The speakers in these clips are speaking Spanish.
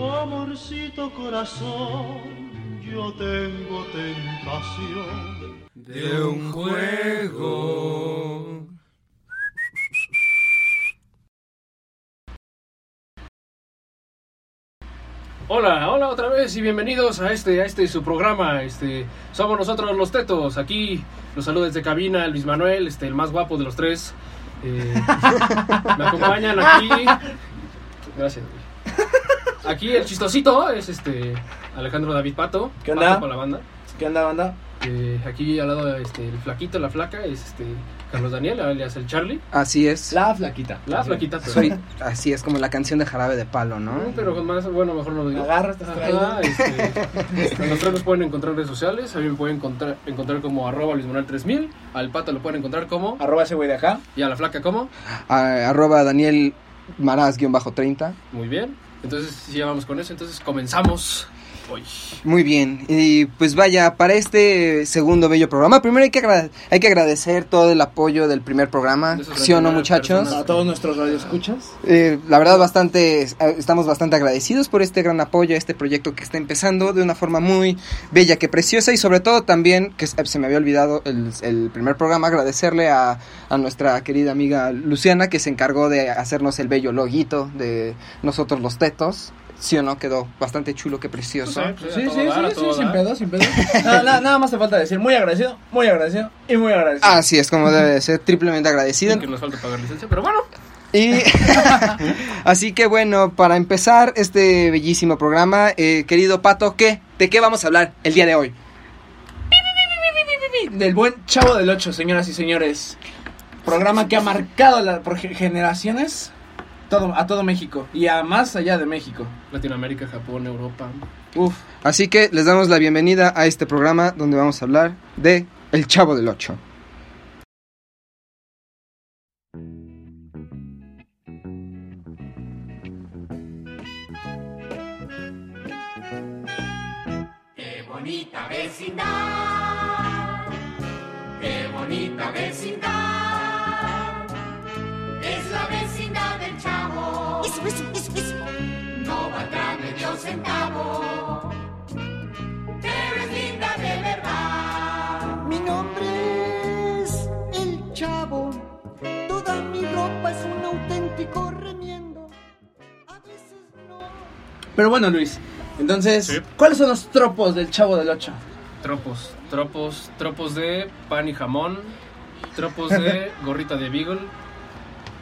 Amorcito corazón, yo tengo tentación de un juego. Hola, hola otra vez y bienvenidos a este, a este su programa. Este, somos nosotros los tetos. Aquí los saludos desde cabina Luis Manuel, este, el más guapo de los tres. Eh, me acompañan aquí. Gracias. Aquí el chistosito es este Alejandro David Pato. ¿Qué onda? Pato con la banda. ¿Qué onda, banda? Eh, aquí al lado este, el flaquito, la flaca es este Carlos Daniel, alias el Charlie. Así es. La flaquita. La flaquita, pero, Soy, así es como la canción de Jarabe de Palo, ¿no? Mm, pero con más, bueno, mejor no lo digo. Agarra estas Ajá, este, tres nos pueden encontrar en redes sociales. A mí me pueden encontrar, encontrar como arroba Luis Manuel 3000. Al pato lo pueden encontrar como. Arroba ese güey de acá. Y a la flaca como. A- arroba Daniel Maraz-30. Muy bien. Entonces, si ya vamos con eso, entonces comenzamos hoy. Muy bien. Y pues vaya, para este segundo bello programa, primero hay que, agra- hay que agradecer todo el apoyo del primer programa. ¿Sí o no, muchachos? personas. A todos nuestros radioescuchas. Eh, la verdad, bastante, estamos bastante agradecidos por este gran apoyo a este proyecto que está empezando de una forma muy bella, que preciosa y sobre todo también, que se se me había olvidado el, el primer programa, agradecerle a, a nuestra querida amiga Luciana que se encargó de hacernos el bello loguito de nosotros los tetos. Sí o no, quedó bastante chulo, qué precioso. Pues, Sí, a sí, sí, dar, sí, todo sin pedo, sin pedo. Nada, nada, nada más te falta decir muy agradecido, muy agradecido y muy agradecido. Así es como debe de ser, triplemente agradecido. Y que nos falta pagar licencia, pero bueno. Y así que bueno, para empezar este bellísimo programa, eh, querido Pato, ¿qué? ¿De qué vamos a hablar el día de hoy? Del buen Chavo del 8, señoras y señores. Programa que ha marcado la, por ge- generaciones todo, a todo México y a más allá de México. Latinoamérica, Japón, Europa. Uf. Así que les damos la bienvenida a este programa donde vamos a hablar de El Chavo del Ocho. Qué bonita vecindad, qué bonita vecindad, centavo, pero es linda de verdad. Mi nombre es El Chavo. Toda mi ropa es un auténtico remiendo. A veces no. Pero bueno, Luis, entonces, Sí. ¿cuáles son los tropos del Chavo del 8? Tropos, tropos, tropos de pan y jamón, tropos de gorrita de Beagle,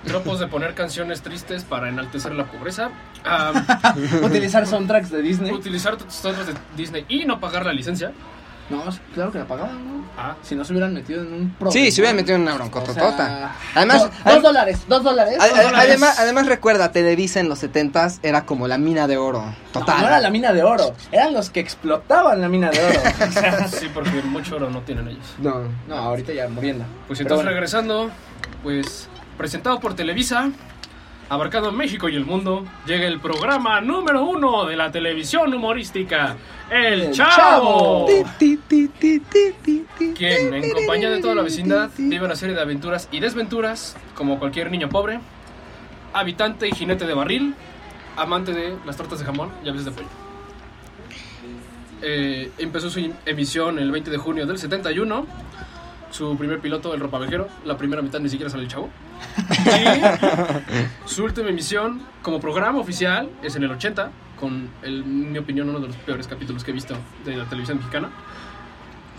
tropos de poner canciones tristes para enaltecer la pobreza, Utilizar soundtracks de Disney. utilizar soundtracks de Disney y no pagar la licencia. No, claro que la pagaban, ¿no? Ah, Si no se hubieran metido en un problema. Sí, se hubiera metido en una O broncototota. sea, Además, do- ad- dos dólares, dos dólares. ad- dos ad- dólares. además, además recuerda, Televisa en los 70s era como la mina de oro. No, Total. no era la mina de oro, eran los que explotaban la mina de oro. O sí, porque mucho oro no tienen ellos. No. no, ahorita ya muriendo. Pues entonces bueno. regresando, pues presentado por Televisa, abarcando México y el mundo, llega el programa número uno de la televisión humorística, El, El Chavo. Chavo. Quien, en compañía de toda la vecindad, vive una serie de aventuras y desventuras, como cualquier niño pobre, habitante y jinete de barril, amante de las tortas de jamón y a veces de pollo. Eh, empezó su emisión el 20 de junio del 71. Su primer piloto, el ropavejero, la primera mitad ni siquiera sale el chavo. Y su última emisión como programa oficial es en el 80, con, el, en mi opinión, uno de los peores capítulos que he visto de la televisión mexicana.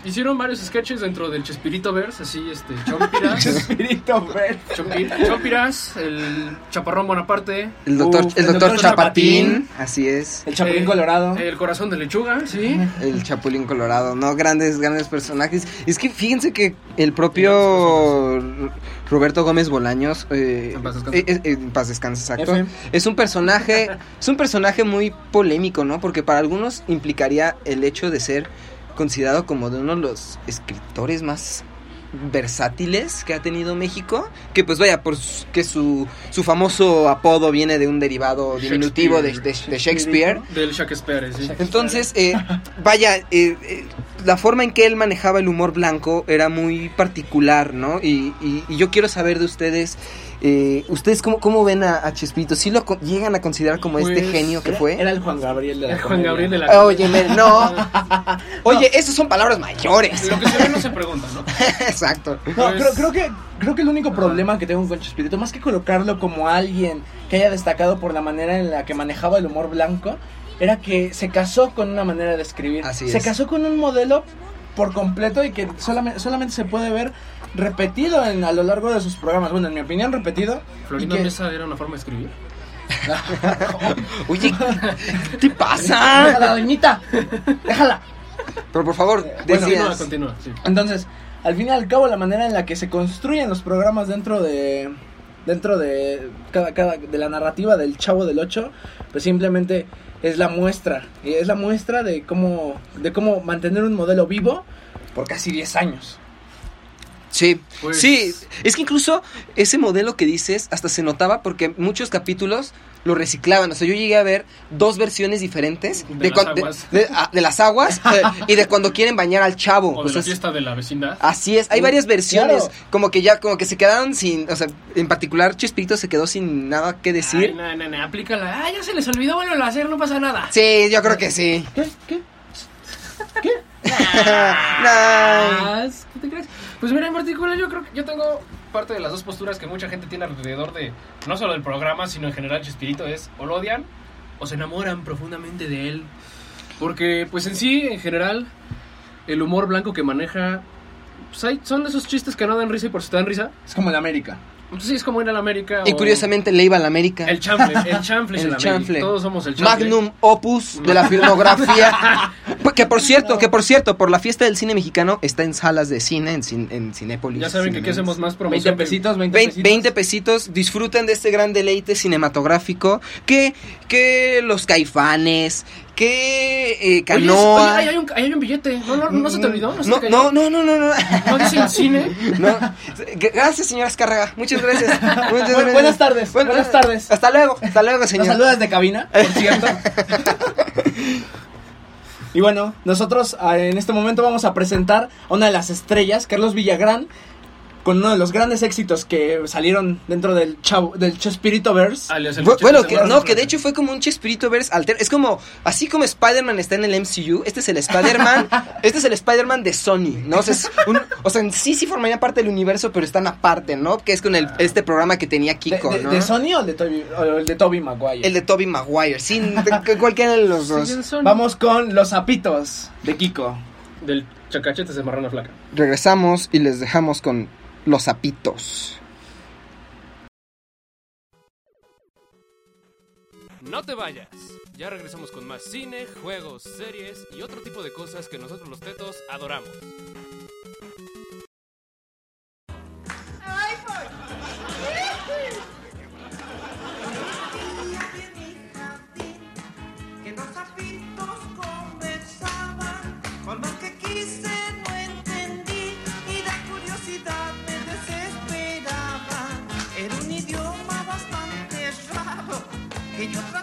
Hicieron varios sketches dentro del Chespirito Verse, así, este, Chompiras, Espíritu verde. Chompi- Chompiras, el Chaparrón Bonaparte, El doctor, el doctor doctor Chapatín, Chapatín. así es. El Chapulín Eh, Colorado. el Corazón de Lechuga, sí. El Chapulín Colorado, no, grandes, grandes personajes. Es que fíjense que el propio Roberto Gómez Bolaños, eh, En paz descanse. eh, eh, en paz descanse, exacto, F. es un personaje, es un personaje muy polémico, ¿no? Porque para algunos implicaría el hecho de ser considerado como de uno de los escritores más versátiles que ha tenido México. Que pues vaya, por su- que su, su famoso apodo viene de un derivado diminutivo de, de- de Shakespeare. Del Shakespeare, sí. Entonces, eh, vaya, eh, eh, la forma en que él manejaba el humor blanco era muy particular, ¿no? Y, y- y yo quiero saber de ustedes, eh, ¿ustedes cómo, cómo ven a, a Chespirito? ¿Sí lo co- llegan a considerar como este Pues, genio que Era- fue? Era el Juan Gabriel de la Juan comedia. Gabriel de la Ah, Óyeme, no. Oye, esas son palabras mayores. Lo que se ve no se pregunta, ¿no? Exacto. No, Pues- creo, creo que creo que el único problema que tengo con Chespirito, más que colocarlo como alguien que haya destacado por la manera en la que manejaba el humor blanco, era que se casó con una manera de escribir. Así se es. casó con un modelo por completo y que solamente, solamente se puede ver repetido en, a lo largo de sus programas. Bueno, en mi opinión, repetido. Florinda y que- Mesa era una forma de escribir. Oye, ¿qué te pasa? Déjala, doñita. Déjala. Pero por favor, decías. continúa, sí. Entonces, al fin y al cabo, la manera en la que se construyen los programas dentro de dentro de cada, cada de la narrativa del Chavo del 8, pues simplemente es la muestra, y es la muestra de cómo de cómo mantener un modelo vivo por casi 10 años. Sí, Pues- sí, es que incluso ese modelo que dices hasta se notaba porque muchos capítulos lo reciclaban. O sea, yo llegué a ver dos versiones diferentes De las cuan- aguas. de- ah, de las aguas eh, y de cuando quieren bañar al chavo. O O de sea, la es- fiesta de la vecindad. Así es, hay varias versiones, claro. como que ya, como que se quedaron sin, o sea, en particular Chespirito se quedó sin nada que Ay, decir. no, no, no, aplícala. Ah, ya se les olvidó, vuelvo a hacer, no pasa nada. Sí, yo creo que sí. ¿Qué? ¿Qué? ¿Qué? Pues mira, en particular yo creo que yo tengo parte de las dos posturas que mucha gente tiene alrededor de, no solo del programa, sino en general Chespirito, es o lo odian o se enamoran profundamente de él. Porque pues en sí, en general, el humor blanco que maneja, pues hay, son esos chistes que no dan risa y por si te dan risa. Es como el América. Pues sí, es como ir a la América. Y o- curiosamente le iba a la América. El chanfle, el chanfle El el chanfle. Todos somos el chanfle. Magnum opus de la filmografía. que por cierto, que por cierto, por la fiesta del cine mexicano está en salas de cine, en, cin- en Cinépolis. Ya saben que aquí hacemos más 20 promoción. que- pesitos, 20 Vein- pesitos. 20 pesitos, disfruten de este gran deleite cinematográfico que, que los caifanes, que eh, canoa. oye, hay, un, ahí hay un billete. No, no, no se te olvidó. No, no, te no, no, no, no, no. No dice en cine. No. Gracias, señora Escárraga. Muchas gracias. Muchas buenas tardes, Bueno, buenas tardes. Hasta luego, hasta luego, Nos señor. saludas de cabina, por cierto. y bueno, nosotros ah, en este momento vamos a presentar a una de las estrellas, Carlos Villagrán, con uno de los grandes éxitos que salieron dentro del chavo, del Chespirito Verse. Alias el Bu- muchacho Bueno, de que, no, que de hecho fue como un Chespirito verse alter. Es como, así como Spider-Man está en el MCU, este es el Spider-Man, este es el Spider-Man de Sony, ¿no? O sea, es un- o sea, sí sí formaría parte del universo, pero están aparte, ¿no? Que es con el, este programa que tenía ¿De, Kiko, de- ¿no? de Sony o el de Toby, o el de Toby Maguire? El de Tobey Maguire, sin de- cualquiera de los dos. Vamos con los zapitos de Kiko. Del chacachete de marrana flaca. Regresamos y les dejamos con los zapitos. No te vayas. Ya regresamos con más cine, juegos, series y otro tipo de cosas que nosotros los tetos adoramos. Que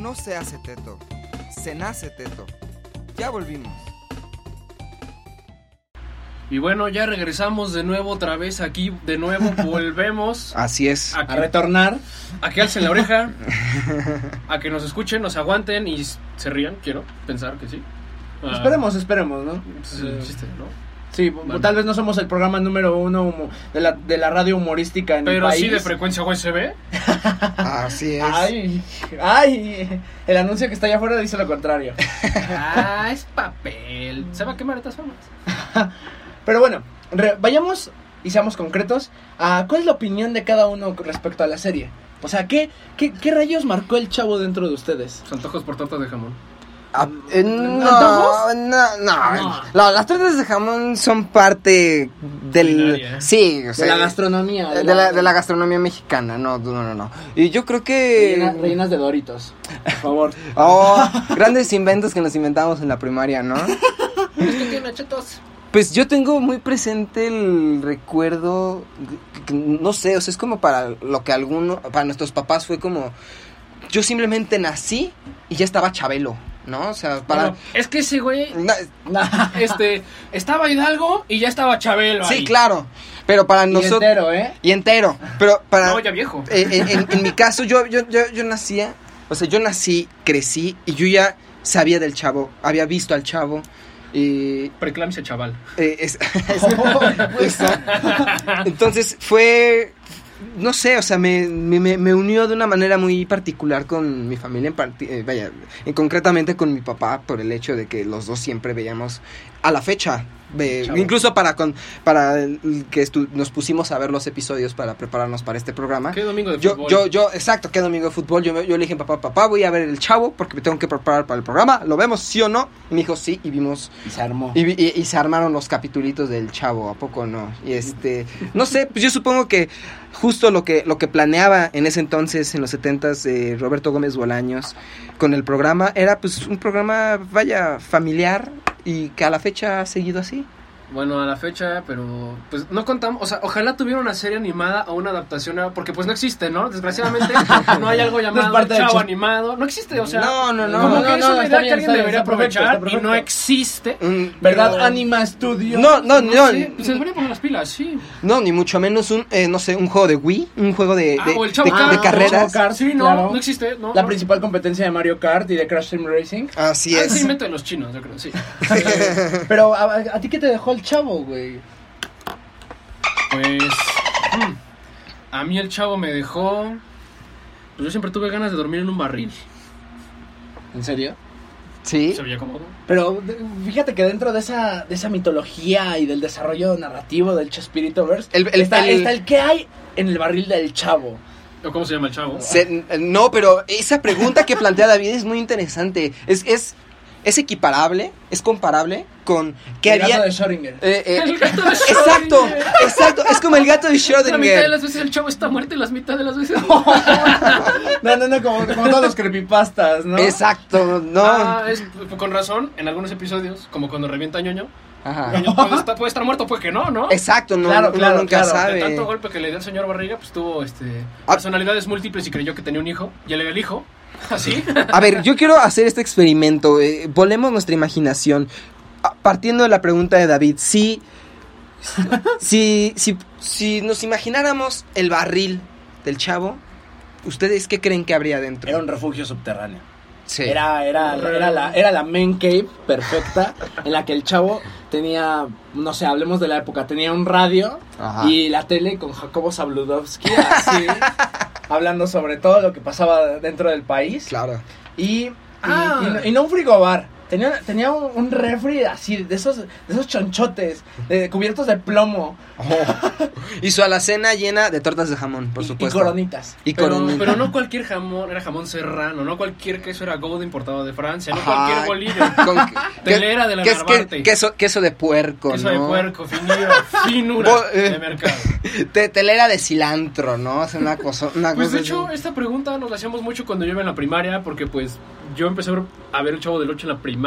no se hace teto, se nace teto. Ya volvimos. Y bueno, ya regresamos de nuevo otra vez aquí, de nuevo volvemos Así es. a retornar. a que alcen la oreja, a que nos escuchen, nos aguanten y se rían, quiero pensar que sí. Ah, Esperemos, esperemos, ¿no? ese es el chiste, ¿no? Sí, Bueno. tal vez no somos el programa número uno de la, de la radio humorística en el Pero país. sí de frecuencia USB. Así es. Ay, ay, el anuncio que está allá afuera dice lo contrario. Ah, es papel. Se va a quemar de todas formas. Pero bueno, re- vayamos y seamos concretos a cuál es la opinión de cada uno respecto a la serie. O sea, ¿qué, qué, qué rayos marcó el chavo dentro de ustedes? Antojos por tortas de jamón. Ah, eh, no, no, no, No. no, las tortas de jamón son parte del... Culinaria. Sí, o sea, de la gastronomía. de la, de la gastronomía mexicana, no, no, no, no. Y yo creo que... Rellena- rellenas de Doritos, por favor. Oh, grandes inventos que nos inventamos en la primaria, ¿no? Pues yo tengo muy presente el recuerdo, que- que no sé, o sea, es como para lo que alguno, para nuestros papás fue como, yo simplemente nací y ya estaba Chabelo, ¿no? O sea, para... Bueno, es que ese güey, Na- este, estaba Hidalgo y ya estaba Chabelo sí, ahí. claro, pero para Y nosotros... entero, ¿eh? Y entero, pero para... No, ya viejo. eh, en, en- en mi caso, yo, yo, yo, yo nacía, o sea, yo nací, crecí y yo ya sabía del chavo, había visto al chavo y Preclámese, chaval. Eh, es-. Entonces fue, no sé, o sea, me, me, me- unió de una manera muy particular con mi familia, en parti- eh, vaya, en concretamente con mi papá, por el hecho de que los dos siempre veíamos a la fecha. incluso para con para el que nos pusimos a ver los episodios para prepararnos para este programa. ¿Qué domingo de Yo, fútbol? yo, yo, exacto, que domingo de fútbol. Yo, yo le dije papá, papá, voy a ver el chavo porque me tengo que preparar para el programa. ¿Lo vemos, sí o no? Y me dijo, sí, y vimos Y se armó. y, y- y se armaron los capitulitos del chavo, ¿a poco no? Y este, no sé, pues yo supongo que justo lo que, lo que planeaba en ese entonces, en los setentas, eh, Roberto Gómez Bolaños, con el programa, era pues un programa, vaya, familiar y que a la fecha ha seguido así. Bueno, a la fecha, pero pues no contamos, o sea, ojalá tuviera una serie animada o una adaptación, nueva, porque pues no existe, ¿no? Desgraciadamente no hay algo llamado chavo animado, no existe, o sea, No, no, no. como No, que no, es una bien, alguien debería está perfecto, aprovechar y no existe. Mm, ¿Verdad, pero- Anima Studio? No, no, no, No pues se debería poner las pilas, sí. no, ni mucho menos un, eh, no sé, un juego de Wii, un juego de, Ah, de, o el Chavo de- Kart. de Ah, carreras. Chavo Kart. Sí, no, Claro. no existe, no. La no. principal competencia de Mario Kart y de Crash Team Racing. Así Ah, es es. invento de los chinos, yo creo, sí. Pero, ¿a, a- a ti qué te dejó el chavo, güey? Pues mm, a mí el chavo me dejó pues yo siempre tuve ganas de dormir en un barril. ¿En serio? Sí. Se veía cómodo. Pero fíjate que dentro de esa, de esa mitología y del desarrollo narrativo del Chespiritoverse El- el- está, el- está el que hay en el barril del chavo. ¿O cómo se llama el chavo? Se- no, pero esa pregunta que plantea David es muy interesante. Es, es, es equiparable, es comparable con que el había. gato de Schrödinger. eh, eh, El gato de exacto, Schrödinger. exacto. Es como el gato de La mitad de Schrödinger. las veces el chavo está muerto y las mitad de las veces. No, no, no, como, como todos los creepypastas, ¿no? Exacto, no. Ah, es, con razón, en algunos episodios, como cuando revienta a Ñoño, Ajá. Ñoño puede estar, puede estar muerto, puede que no, ¿no? Exacto, no, Claro, uno claro, nunca claro. De sabe. tanto golpe que le dio al señor Barriga, pues tuvo este, Ah. personalidades múltiples y creyó que tenía un hijo. Y él era el hijo. Así. A ver, yo quiero hacer este experimento. eh, volemos nuestra imaginación. Ah, Partiendo de la pregunta de David, si, si, si, si nos imagináramos el barril del chavo, ¿ustedes qué creen que habría dentro? Era un refugio subterráneo. Sí. Era, era, era, la, era la main cave perfecta en la que el chavo tenía, no sé, hablemos de la época, tenía un radio Ajá. y la tele con Jacobo Zabludovsky, así, hablando sobre todo lo que pasaba dentro del país. Claro. Y, y, Ah. y no, y no un frigobar. Tenía, tenía un, un refri así, de esos, de esos chonchotes, de, cubiertos de plomo Y su alacena llena de tortas de jamón, por y- y, supuesto. coronitas. Y Pero, coronita. pero no cualquier jamón era jamón serrano, no cualquier queso era Gouda importado de Francia, no Ajá. cualquier bolillo. Con- Telera de la que queso, queso de puerco, Queso ¿no? de puerco, finura, finura Bo- eh. de mercado. Te- telera de cilantro, ¿no? Es una cosa, una Pues cosa de hecho, así. esta pregunta nos la hacíamos mucho cuando yo iba en la primaria, porque pues yo empecé a ver- a ver el Chavo del 8 en la primaria.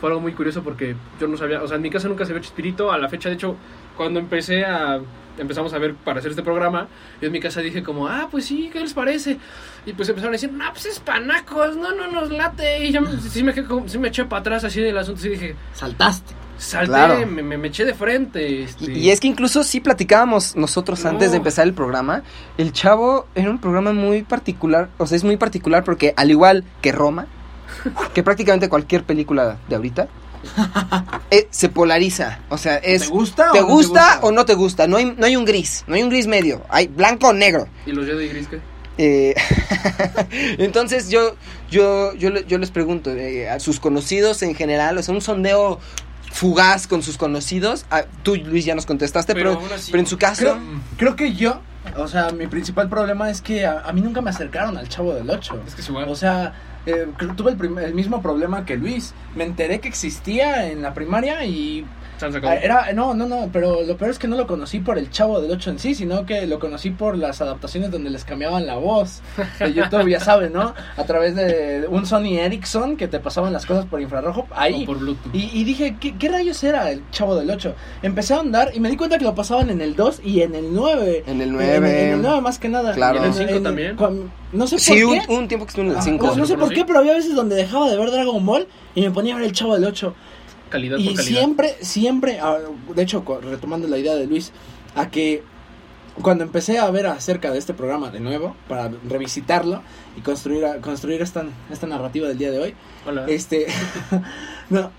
Fue algo muy curioso porque yo no sabía, o sea, en mi casa nunca se ve Chespirito, a la fecha, de hecho, cuando empecé a, empezamos a ver para hacer este programa, yo en mi casa dije como, ah, pues sí, ¿qué les parece? Y pues empezaron a decir, no, pues es panacos, no, no nos late, y yo me- sí me, sí me eché para atrás así del asunto, y dije, Saltaste. salté, Claro. me, me- me eché de frente, este, Y, y es que incluso sí platicábamos nosotros No. antes de empezar el programa. El Chavo era un programa muy particular. O sea, es muy particular porque al igual que Roma, que prácticamente cualquier película de ahorita, eh, se polariza. O sea, es... ¿Te gusta ¿Te o no te gusta gusta? o no te gusta? No hay, no hay un gris, no hay un gris medio. Hay blanco o negro. ¿Y los Jedi Gris qué? Eh, entonces yo, yo, yo, yo les pregunto, eh, a sus conocidos en general, o sea, un sondeo fugaz con sus conocidos. Ah, tú, Luis, ya nos contestaste, Pero pero, aún así- pero en su caso... Creo, creo que yo, o sea, mi principal problema es que a, a mí nunca me acercaron al Chavo del 8. Es que es igual. O sea, eh, tuve el, el mismo problema que Luis. Me enteré que existía en la primaria y Ah, era no, no, no, pero lo peor es que no lo conocí por el Chavo del 8 en sí, sino que lo conocí por las adaptaciones donde les cambiaban la voz de YouTube, ya saben, ¿no? A través de un Sony Ericsson que te pasaban las cosas por infrarrojo, ahí. O por Bluetooth. Y, y dije, ¿qué, qué rayos era el Chavo del 8? Empecé a andar y me di cuenta que lo pasaban en el 2 y en el 9. En el En, 9. en el 9 más que nada. Claro. ¿Y en el cinco también? cuan- no sé por Sí, un, qué. un tiempo que estuve en el Ah, 5. no, no sé ¿Lo por conocí? qué, pero había veces donde dejaba de ver Dragon Ball y me ponía a ver el Chavo del 8. Calidad Y por calidad. siempre, siempre, ah, de hecho, retomando la idea de Luis, a que cuando empecé a ver acerca de este programa de nuevo, para revisitarlo y construir, construir esta, esta narrativa del día de hoy, Hola. este, no,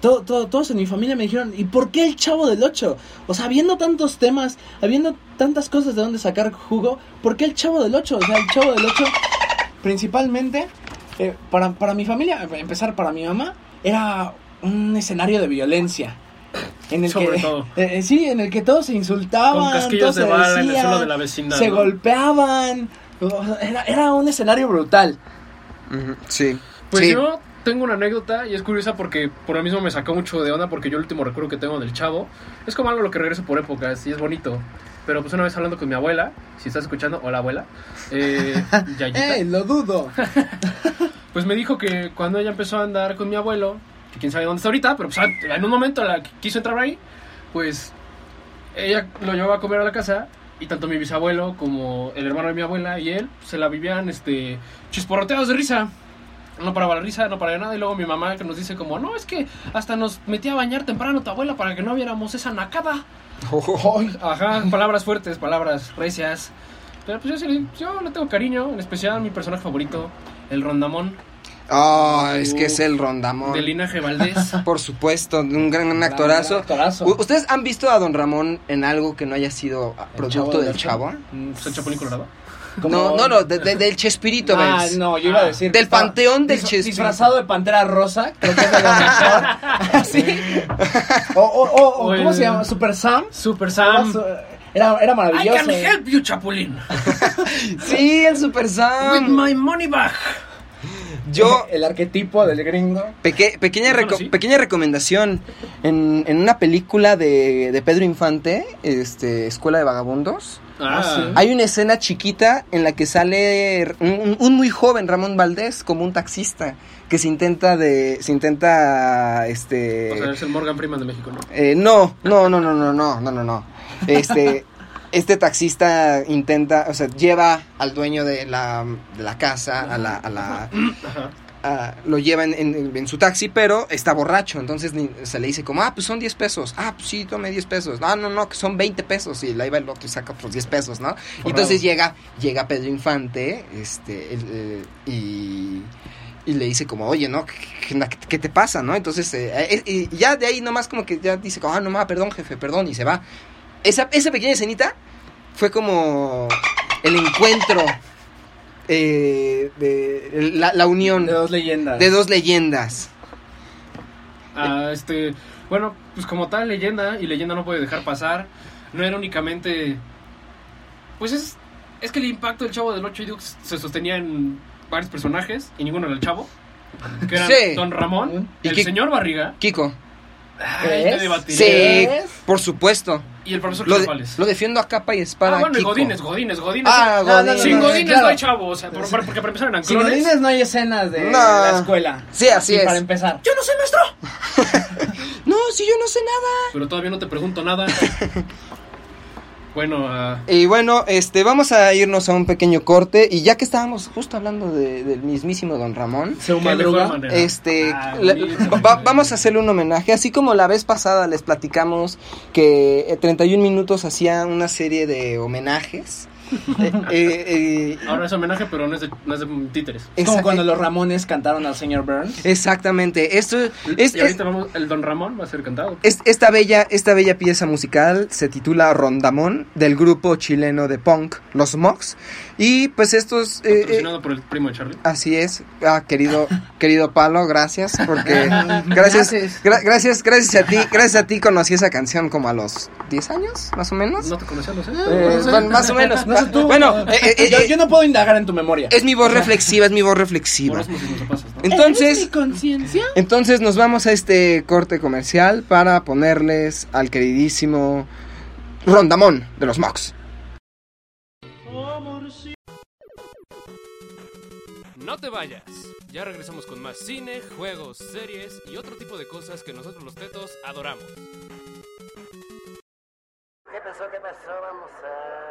todo, todo- todos en mi familia me dijeron, ¿y por qué el chavo del 8? O sea, habiendo tantos temas, habiendo tantas cosas de donde sacar jugo, ¿por qué el chavo del 8? O sea, el chavo del 8, principalmente, eh, para, para mi familia, para empezar para mi mamá, era un escenario de violencia. En el Sobre que, todo. eh, sí, en el que todos se insultaban, Con casquillos todos de se bala en el suelo de la vecindad. se ¿no? golpeaban, era, era un escenario brutal. Sí. Pues sí. yo tengo una anécdota y es curiosa porque por lo mismo me sacó mucho de onda porque yo el último recuerdo que tengo del chavo es como algo lo que regreso por épocas y es bonito. Pero pues una vez hablando con mi abuela, si estás escuchando, hola abuela, eh, Yayita, ¡Eh, lo dudo! pues me dijo que cuando ella empezó a andar con mi abuelo, que quién sabe dónde está ahorita, pero pues en un momento la que quiso entrar ahí, pues ella lo llevaba a comer a la casa y tanto mi bisabuelo como el hermano de mi abuela y él se la vivían este chisporroteados de risa. No paraba la risa, no paraba nada y luego mi mamá que nos dice como, no, es que hasta nos metía a bañar temprano tu abuela para que no viéramos esa nacada. Ay, Ajá, palabras fuertes, palabras recias. Pero pues yo, yo le tengo cariño, en especial mi personaje favorito, el Rondamón, Oh, es que es el rondamón. del linaje Valdés. Por supuesto, un gran actorazo. ¿Ustedes han visto a Don Ramón en algo que no haya sido ah, ¿El producto Chavo del chavo? ¿Es el Chapulín Colorado? No, no, no, de- de- del Chespirito, Ah, ¿ves? no, yo iba a decir. que Del panteón del dis- Chespirito. Disfrazado de pantera rosa, creo que es de lo mejor. Sí. O, o, o, o, O ¿cómo el- se llama? Super Sam. Super Sam. era, era I maravilloso. can help you, Chapulín. Sí, el Super With Sam. my money back. Yo, El arquetipo del gringo. peque- pequeña, pequeña recomendación. En, en una película de, de Pedro Infante, este, Escuela de Vagabundos, Ah, sí. hay una escena chiquita en la que sale un, un- un muy joven Ramón Valdés como un taxista que se intenta de se intenta este O sea, es el Morgan Freeman de México, ¿no? Eh, no, no, no, no, no, no, no, no, no. Este, este taxista intenta, o sea, lleva al dueño de la, de la casa, a la, a la, a- lo lleva en, en- en su taxi, pero está borracho, entonces ni- se le dice como, ah, pues son 10 pesos, ah, pues sí, tome 10 pesos, no, no, no, que son 20 pesos, y la iba el otro y saca pues 10 pesos, ¿no? Y entonces llega, llega Pedro Infante, este, eh, y... Y le dice como, oye, ¿no? ¿Qué, qué- te pasa, no? Entonces, eh, eh, y ya de ahí nomás como que ya dice, como, ah, no más, perdón, jefe, perdón, y se va. Esa, esa pequeña escenita fue como el encuentro eh, de la, la unión De dos leyendas. de dos leyendas. Ah, este, bueno, pues como tal leyenda y leyenda no puede dejar pasar, no era únicamente, pues es, es que el impacto del Chavo del 8 digo, que se sostenía en varios personajes y ninguno era el Chavo, que eran Sí. Don Ramón, ¿Y el señor Barriga, Kiko. ay. Sí, por supuesto. Y el profesor Lo, de- lo defiendo a capa y espada. Ah, bueno, y Kiko. Godines, Godines, Godines. Ah, No, no, no, Godines. Sin Godines claro. no hay chavo, o sea, por- por- porque para empezar eran Sin clones. godines no hay escenas de No. la escuela. Sí, así es. Para empezar. Yo no sé, maestro. No, si yo no sé nada. Pero todavía no te pregunto nada. bueno, ah, Y bueno, este, vamos a irnos a un pequeño corte. Y ya que estábamos justo hablando de- del mismísimo Don Ramón, Se madruga. este, Ah, la- bonito. va- vamos a hacerle un homenaje. Así como la vez pasada les platicamos que eh, 31 Minutos hacía una serie de homenajes. Eh, eh, eh, Ahora es homenaje, pero no es de, no es de títeres. Es como cuando los Ramones cantaron al señor Burns. Exactamente. Esto es, y ahorita vamos, el Don Ramón va a ser cantado. Es- esta, bella, esta bella pieza musical se titula Rondamón del grupo chileno de punk Los Mox y pues estos eh, eh, Patrocinado por el primo de Charlie. así es ah, querido querido Palo gracias porque gracias Gracias. gra- gracias gracias a ti gracias a ti conocí esa canción como a los 10 años más o menos No te conocía, no sé. Eh, bueno, más o menos No sé tú. bueno eh, eh, eh, yo, eh, yo no puedo indagar en tu memoria. es mi voz reflexiva es mi voz reflexiva Por osmosis nos pasas, ¿no? entonces conciencia? Entonces nos vamos a este corte comercial para ponerles al queridísimo Rondamón de los Mox. No te vayas. Ya regresamos con más cine, juegos, series y otro tipo de cosas que nosotros los tetos adoramos. ¿Qué pasó? ¿Qué pasó? Vamos a...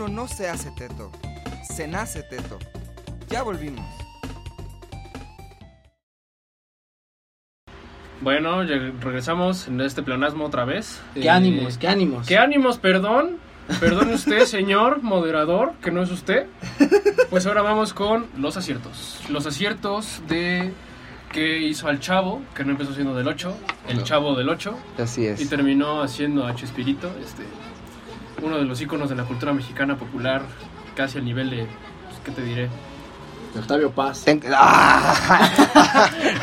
Uno no se hace teto, se nace teto. Ya volvimos. Bueno, ya regresamos en este pleonasmo otra vez. Qué Eh, ánimos, qué ánimos. ¿Qué ánimos, perdón? Perdone usted, señor moderador, que no es usted. Pues ahora vamos con los aciertos. Los aciertos de que hizo al chavo, que no empezó siendo del 8, el No. chavo del 8, Así y es. terminó haciendo a Chespirito, este, uno de los íconos de la cultura mexicana popular, casi al nivel de, pues, ¿qué te diré? De Octavio Paz. Ten- ¡Ah!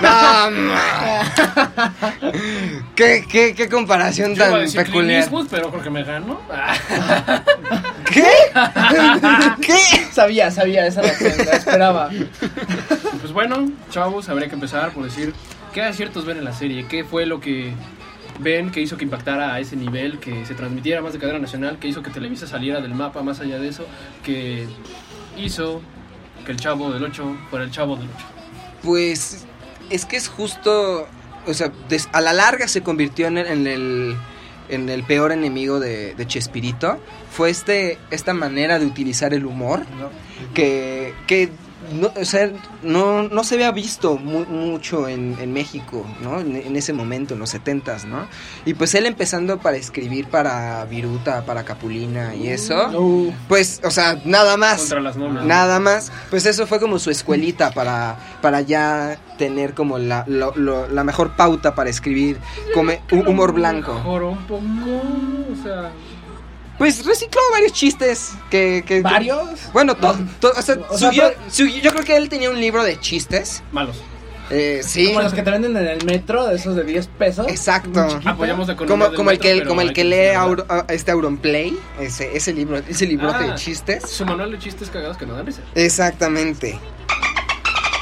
¿Qué, qué, qué comparación Yo iba a tan decir peculiar. Pero creo que me ganó. ¿Qué? ¿Qué? Sabía, sabía esa reacción, la esperaba. Pues bueno, chavos, habría que empezar por decir qué aciertos ven en la serie, qué fue lo que ven que hizo que impactara a ese nivel, que se transmitiera más de cadena nacional, que hizo que Televisa saliera del mapa más allá de eso, que hizo que el chavo del 8 fuera el chavo del 8. Pues es que es justo, o sea, des- a la larga se convirtió en el, en el, en el peor enemigo de, de Chespirito. Fue este, esta manera de utilizar el humor que, que no, o sea, no, no se había visto mu- mucho en, en México, ¿no? En, en ese momento, en los setentas, ¿no? Y pues él empezando para escribir para Viruta, para Capulina y eso, Uh, pues, o sea, nada más. Contra las nobles. Nada más, pues eso fue como su escuelita para, para ya tener como la, lo- lo- la mejor pauta para escribir come- hu- humor blanco. Mejoró un poco, o sea... Pues recicló varios chistes que... que- ¿Varios? bueno, to- to- o sea, O sea, subió- pero- subió- yo creo que él tenía un libro de chistes. Malos. Eh, sí. Como los que te venden en el metro, de esos de 10 pesos. Exacto. Apoyamos la Como, como el metro, que, como el que lee Auro- este Auronplay, ese, ese libro, ese librote Ah. de chistes. Su manual de chistes cagados que no dan risa. Exactamente.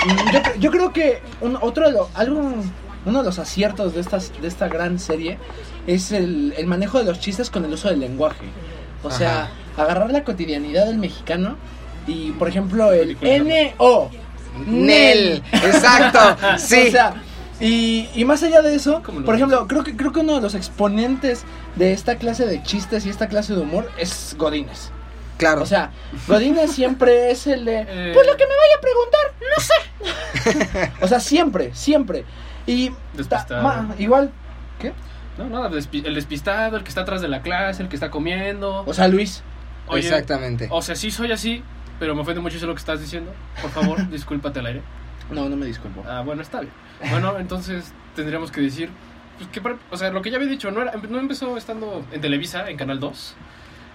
Mm, Yo, cre- yo creo que un, otro de lo- algo, uno de los aciertos de, estas, de esta gran serie es el, el manejo de los chistes con el uso del lenguaje. O sea, agarrar la cotidianidad del mexicano y, por ejemplo, el. N-O. Nel. Exacto. Sí. O sea, y, y más allá de eso, por ejemplo, creo que, creo que uno de los exponentes de esta clase de chistes y esta clase de humor es Godínez. claro. O sea, Godínez siempre es el de. Eh. Pues lo que me vaya a preguntar, no sé. o sea, siempre, siempre. Y. ta- ma- igual. ¿Qué? No, nada, el despistado, el que está atrás de la clase, el que está comiendo. O sea, Luis. Oye, Exactamente. O sea, sí soy así, pero me ofende mucho eso lo que estás diciendo. Por favor, discúlpate al aire. No, no me disculpo. Ah, bueno, está bien. Bueno, entonces tendríamos que decir, pues, que, o sea, lo que ya había dicho, no, era, no empezó estando en Televisa, en Canal 2,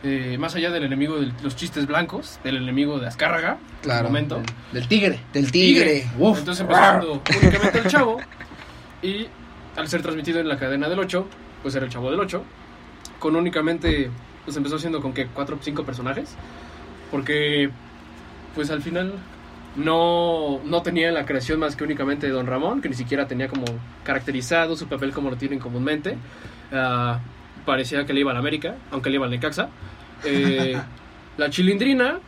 eh, más allá del enemigo de los chistes blancos, del enemigo de Azcárraga, Claro. momento. Del tigre. Del tigre. Uf. Entonces empezó siendo únicamente el chavo, y al ser transmitido en la cadena del 8, pues era el chavo del 8, con únicamente, pues empezó siendo con que 4 o 5 personajes, porque, pues al final no, no tenía la creación más que únicamente de Don Ramón, que ni siquiera tenía como caracterizado su papel como lo tienen comúnmente. Ah, parecía que le iba a la América, aunque le iba al Necaxa. Eh, la chilindrina,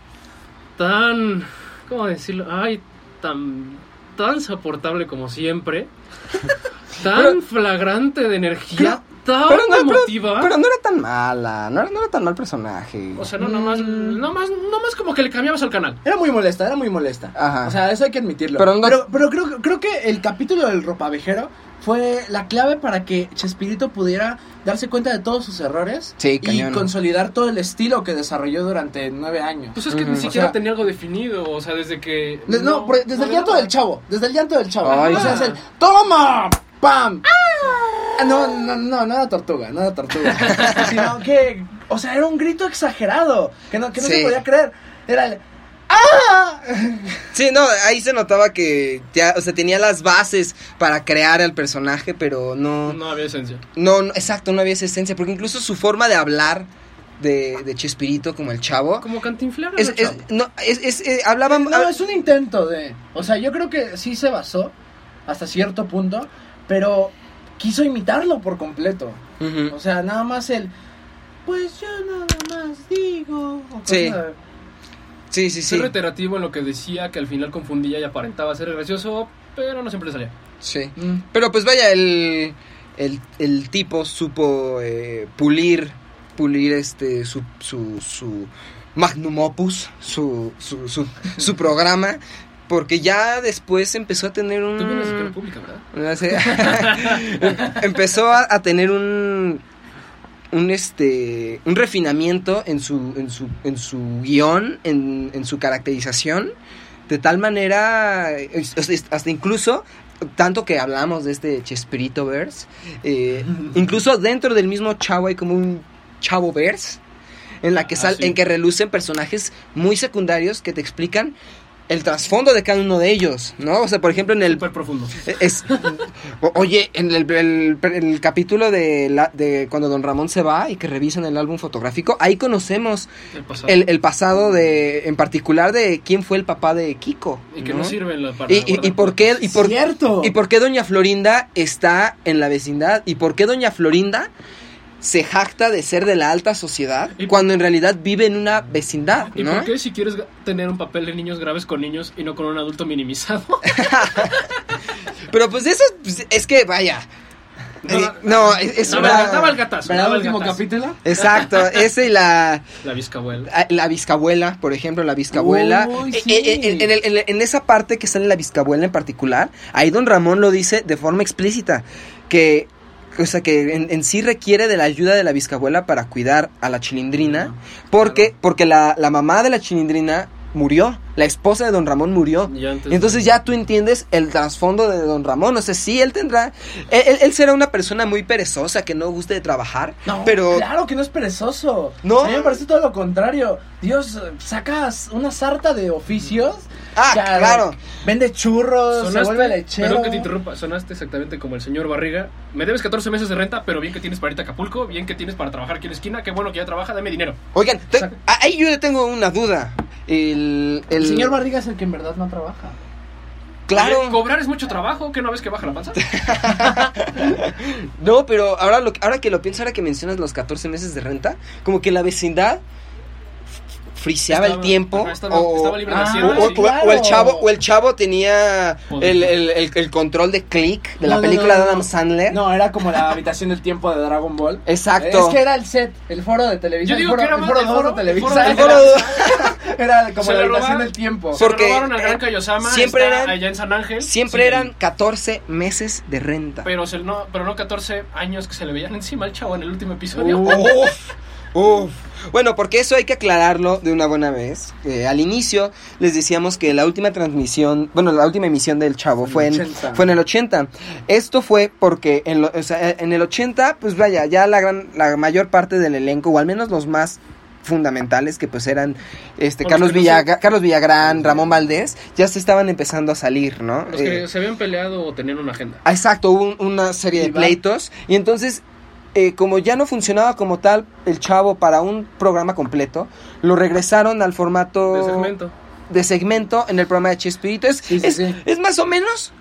tan. ¿Cómo decirlo? Ay, tan. tan soportable como siempre. Tan Pero- flagrante de energía. tan Pero no, pero- emotiva. Pero no era tan mala, no era, no era tan mal personaje. o sea, no, nomás, nomás, nomás como que le cambiabas al canal. Era muy molesta, era muy molesta. Ajá. O sea, eso hay que admitirlo. Pero Pero, no- pero, creo, creo que el capítulo del ropavejero fue la clave para que Chespirito pudiera darse cuenta de todos sus errores Sí, y cañón. consolidar todo el estilo que desarrolló durante nueve años. Pues es que ni siquiera O sea- tenía algo definido, o sea, desde que... De- no, desde el llanto del chavo, desde el llanto del chavo. Ay. o sea, es el ¡Toma! ¡Pam! Ah, No, no, no, no era tortuga, no era tortuga. Sino que, o sea, era un grito exagerado, que no, que no Sí. se podía creer. Era el ¡Ah! Sí, no, ahí se notaba que ya, o sea, tenía las bases para crear al personaje, pero no, No había esencia. no, no, exacto, no había esa esencia, porque incluso su forma de hablar de, de Chespirito como el chavo, Como cantinflar. es, es, no, es, es, eh, No, es un intento de. O sea, yo creo que sí se basó hasta cierto punto, pero quiso imitarlo por completo. Ujú. O sea, nada más el. Pues yo nada más digo. o Sí. sí, sí, sí, Ser reiterativo en lo que decía, que al final confundía y aparentaba ser gracioso, pero no siempre salía. sí. Mm. Pero pues vaya, el, el, el tipo supo eh, pulir, pulir este, su, su, su magnum opus, su, su, su, su programa, porque ya después empezó a tener un... Tú vienes de escuela pública, ¿verdad? Empezó a, a tener un un este un refinamiento en su en su en su guion en, en su caracterización de tal manera hasta incluso tanto que hablamos de este Chespirito verse eh, incluso dentro del mismo chavo hay como un chavo verse en la que Ah, sal, sí. en que relucen personajes muy secundarios que te explican el trasfondo de cada uno de ellos, ¿no? O sea, por ejemplo, en el Súper profundo. es, oye, en el, el- el capítulo de, la, de cuando Don Ramón se va y que revisan el álbum fotográfico, ahí conocemos El pasado. el, el pasado de, en particular de quién fue el papá de Kiko. y que no, sirven la- para Y, y- y por qué, y por, Cierto. y por qué Doña Florinda está en la vecindad y por qué Doña Florinda se jacta de ser de la alta sociedad Y- cuando en realidad vive en una vecindad, ¿Y ¿no? por qué si quieres tener un papel de niños graves con niños y no con un adulto minimizado? Pero pues eso pues, es que vaya. No, eh, no, es, es daba, una- daba el gatazo. ¿Para daba el último gatazo. capítulo? Exacto, ese y la La bisabuela. la bisabuela, por ejemplo, la bisabuela. Uy, Eh, sí. eh, en, en el- en esa parte que sale la bisabuela en particular, ahí don Ramón lo dice de forma explícita, que, o sea, que en, en sí requiere de la ayuda de la bisabuela para cuidar a la chilindrina, porque, porque la, la mamá de la chilindrina murió, la esposa de don Ramón murió. Entonces ya tú entiendes el trasfondo de don Ramón, o sea, sí, él tendrá, él, él- él será una persona muy perezosa, que no guste de trabajar, No, pero... claro que no es perezoso. No. A mí me parece todo lo contrario. Dios, sacas una sarta de oficios. Ah, Ya, claro. Vende churros, se vuelve lechero. perdón que te interrumpa, sonaste exactamente como el señor Barriga. Me debes 14 meses de renta, pero bien que tienes para irte a Acapulco, bien que tienes para trabajar aquí en la esquina, qué bueno que ya trabaja, dame dinero. Oigan, te- ahí yo le tengo una duda. El, el, El señor Barriga es el que en verdad no trabaja. Claro. Oye, cobrar es mucho trabajo, ¿qué no ves que baja la panza? No, pero ahora, lo, ahora que lo pienso, ahora que mencionas los 14 meses de renta, como que la vecindad friseaba el tiempo ajá, estaba- o, estaba libre de Ah, o- el chavo o el chavo tenía el, el- el- el control de click de la No, no, película no, de no. Adam Sandler. No, era como la habitación del tiempo de Dragon Ball. Exacto. Es que era el set, el foro de Televisa. Yo digo el foro, que era el foro el 2 foro- de Televisa. el foro- foro- Era como Se la habitación robaron. del tiempo. Se Porque, robaron al eh, Gran Kaiosama, siempre está eran- allá en San Ángel. Siempre Sí. eran 14 meses de renta. Pero, se- no, pero no 14 años que se le veían encima al chavo en el último episodio. Uf, uf. Bueno, porque eso hay que aclararlo de una buena vez. Eh, al inicio les decíamos que la última transmisión, bueno, la última emisión del Chavo fue en, 80. fue en el 80. Esto fue porque en, lo- o sea, en el 80, pues vaya, ya la gran, la mayor parte del elenco, o al menos los más fundamentales que pues eran este Carlos que no Villaga- Carlos Villagrán, Ramón Valdés, ya se estaban empezando a salir, ¿no? Los Eh, que se habían peleado o tenían una agenda. Ah, Exacto, hubo un- una serie de pleitos y entonces eh, como ya no funcionaba como tal el chavo para un programa completo, lo regresaron al formato De segmento. de segmento en el programa de Chespirito. Es, Sí, sí, es, sí. es más o menos,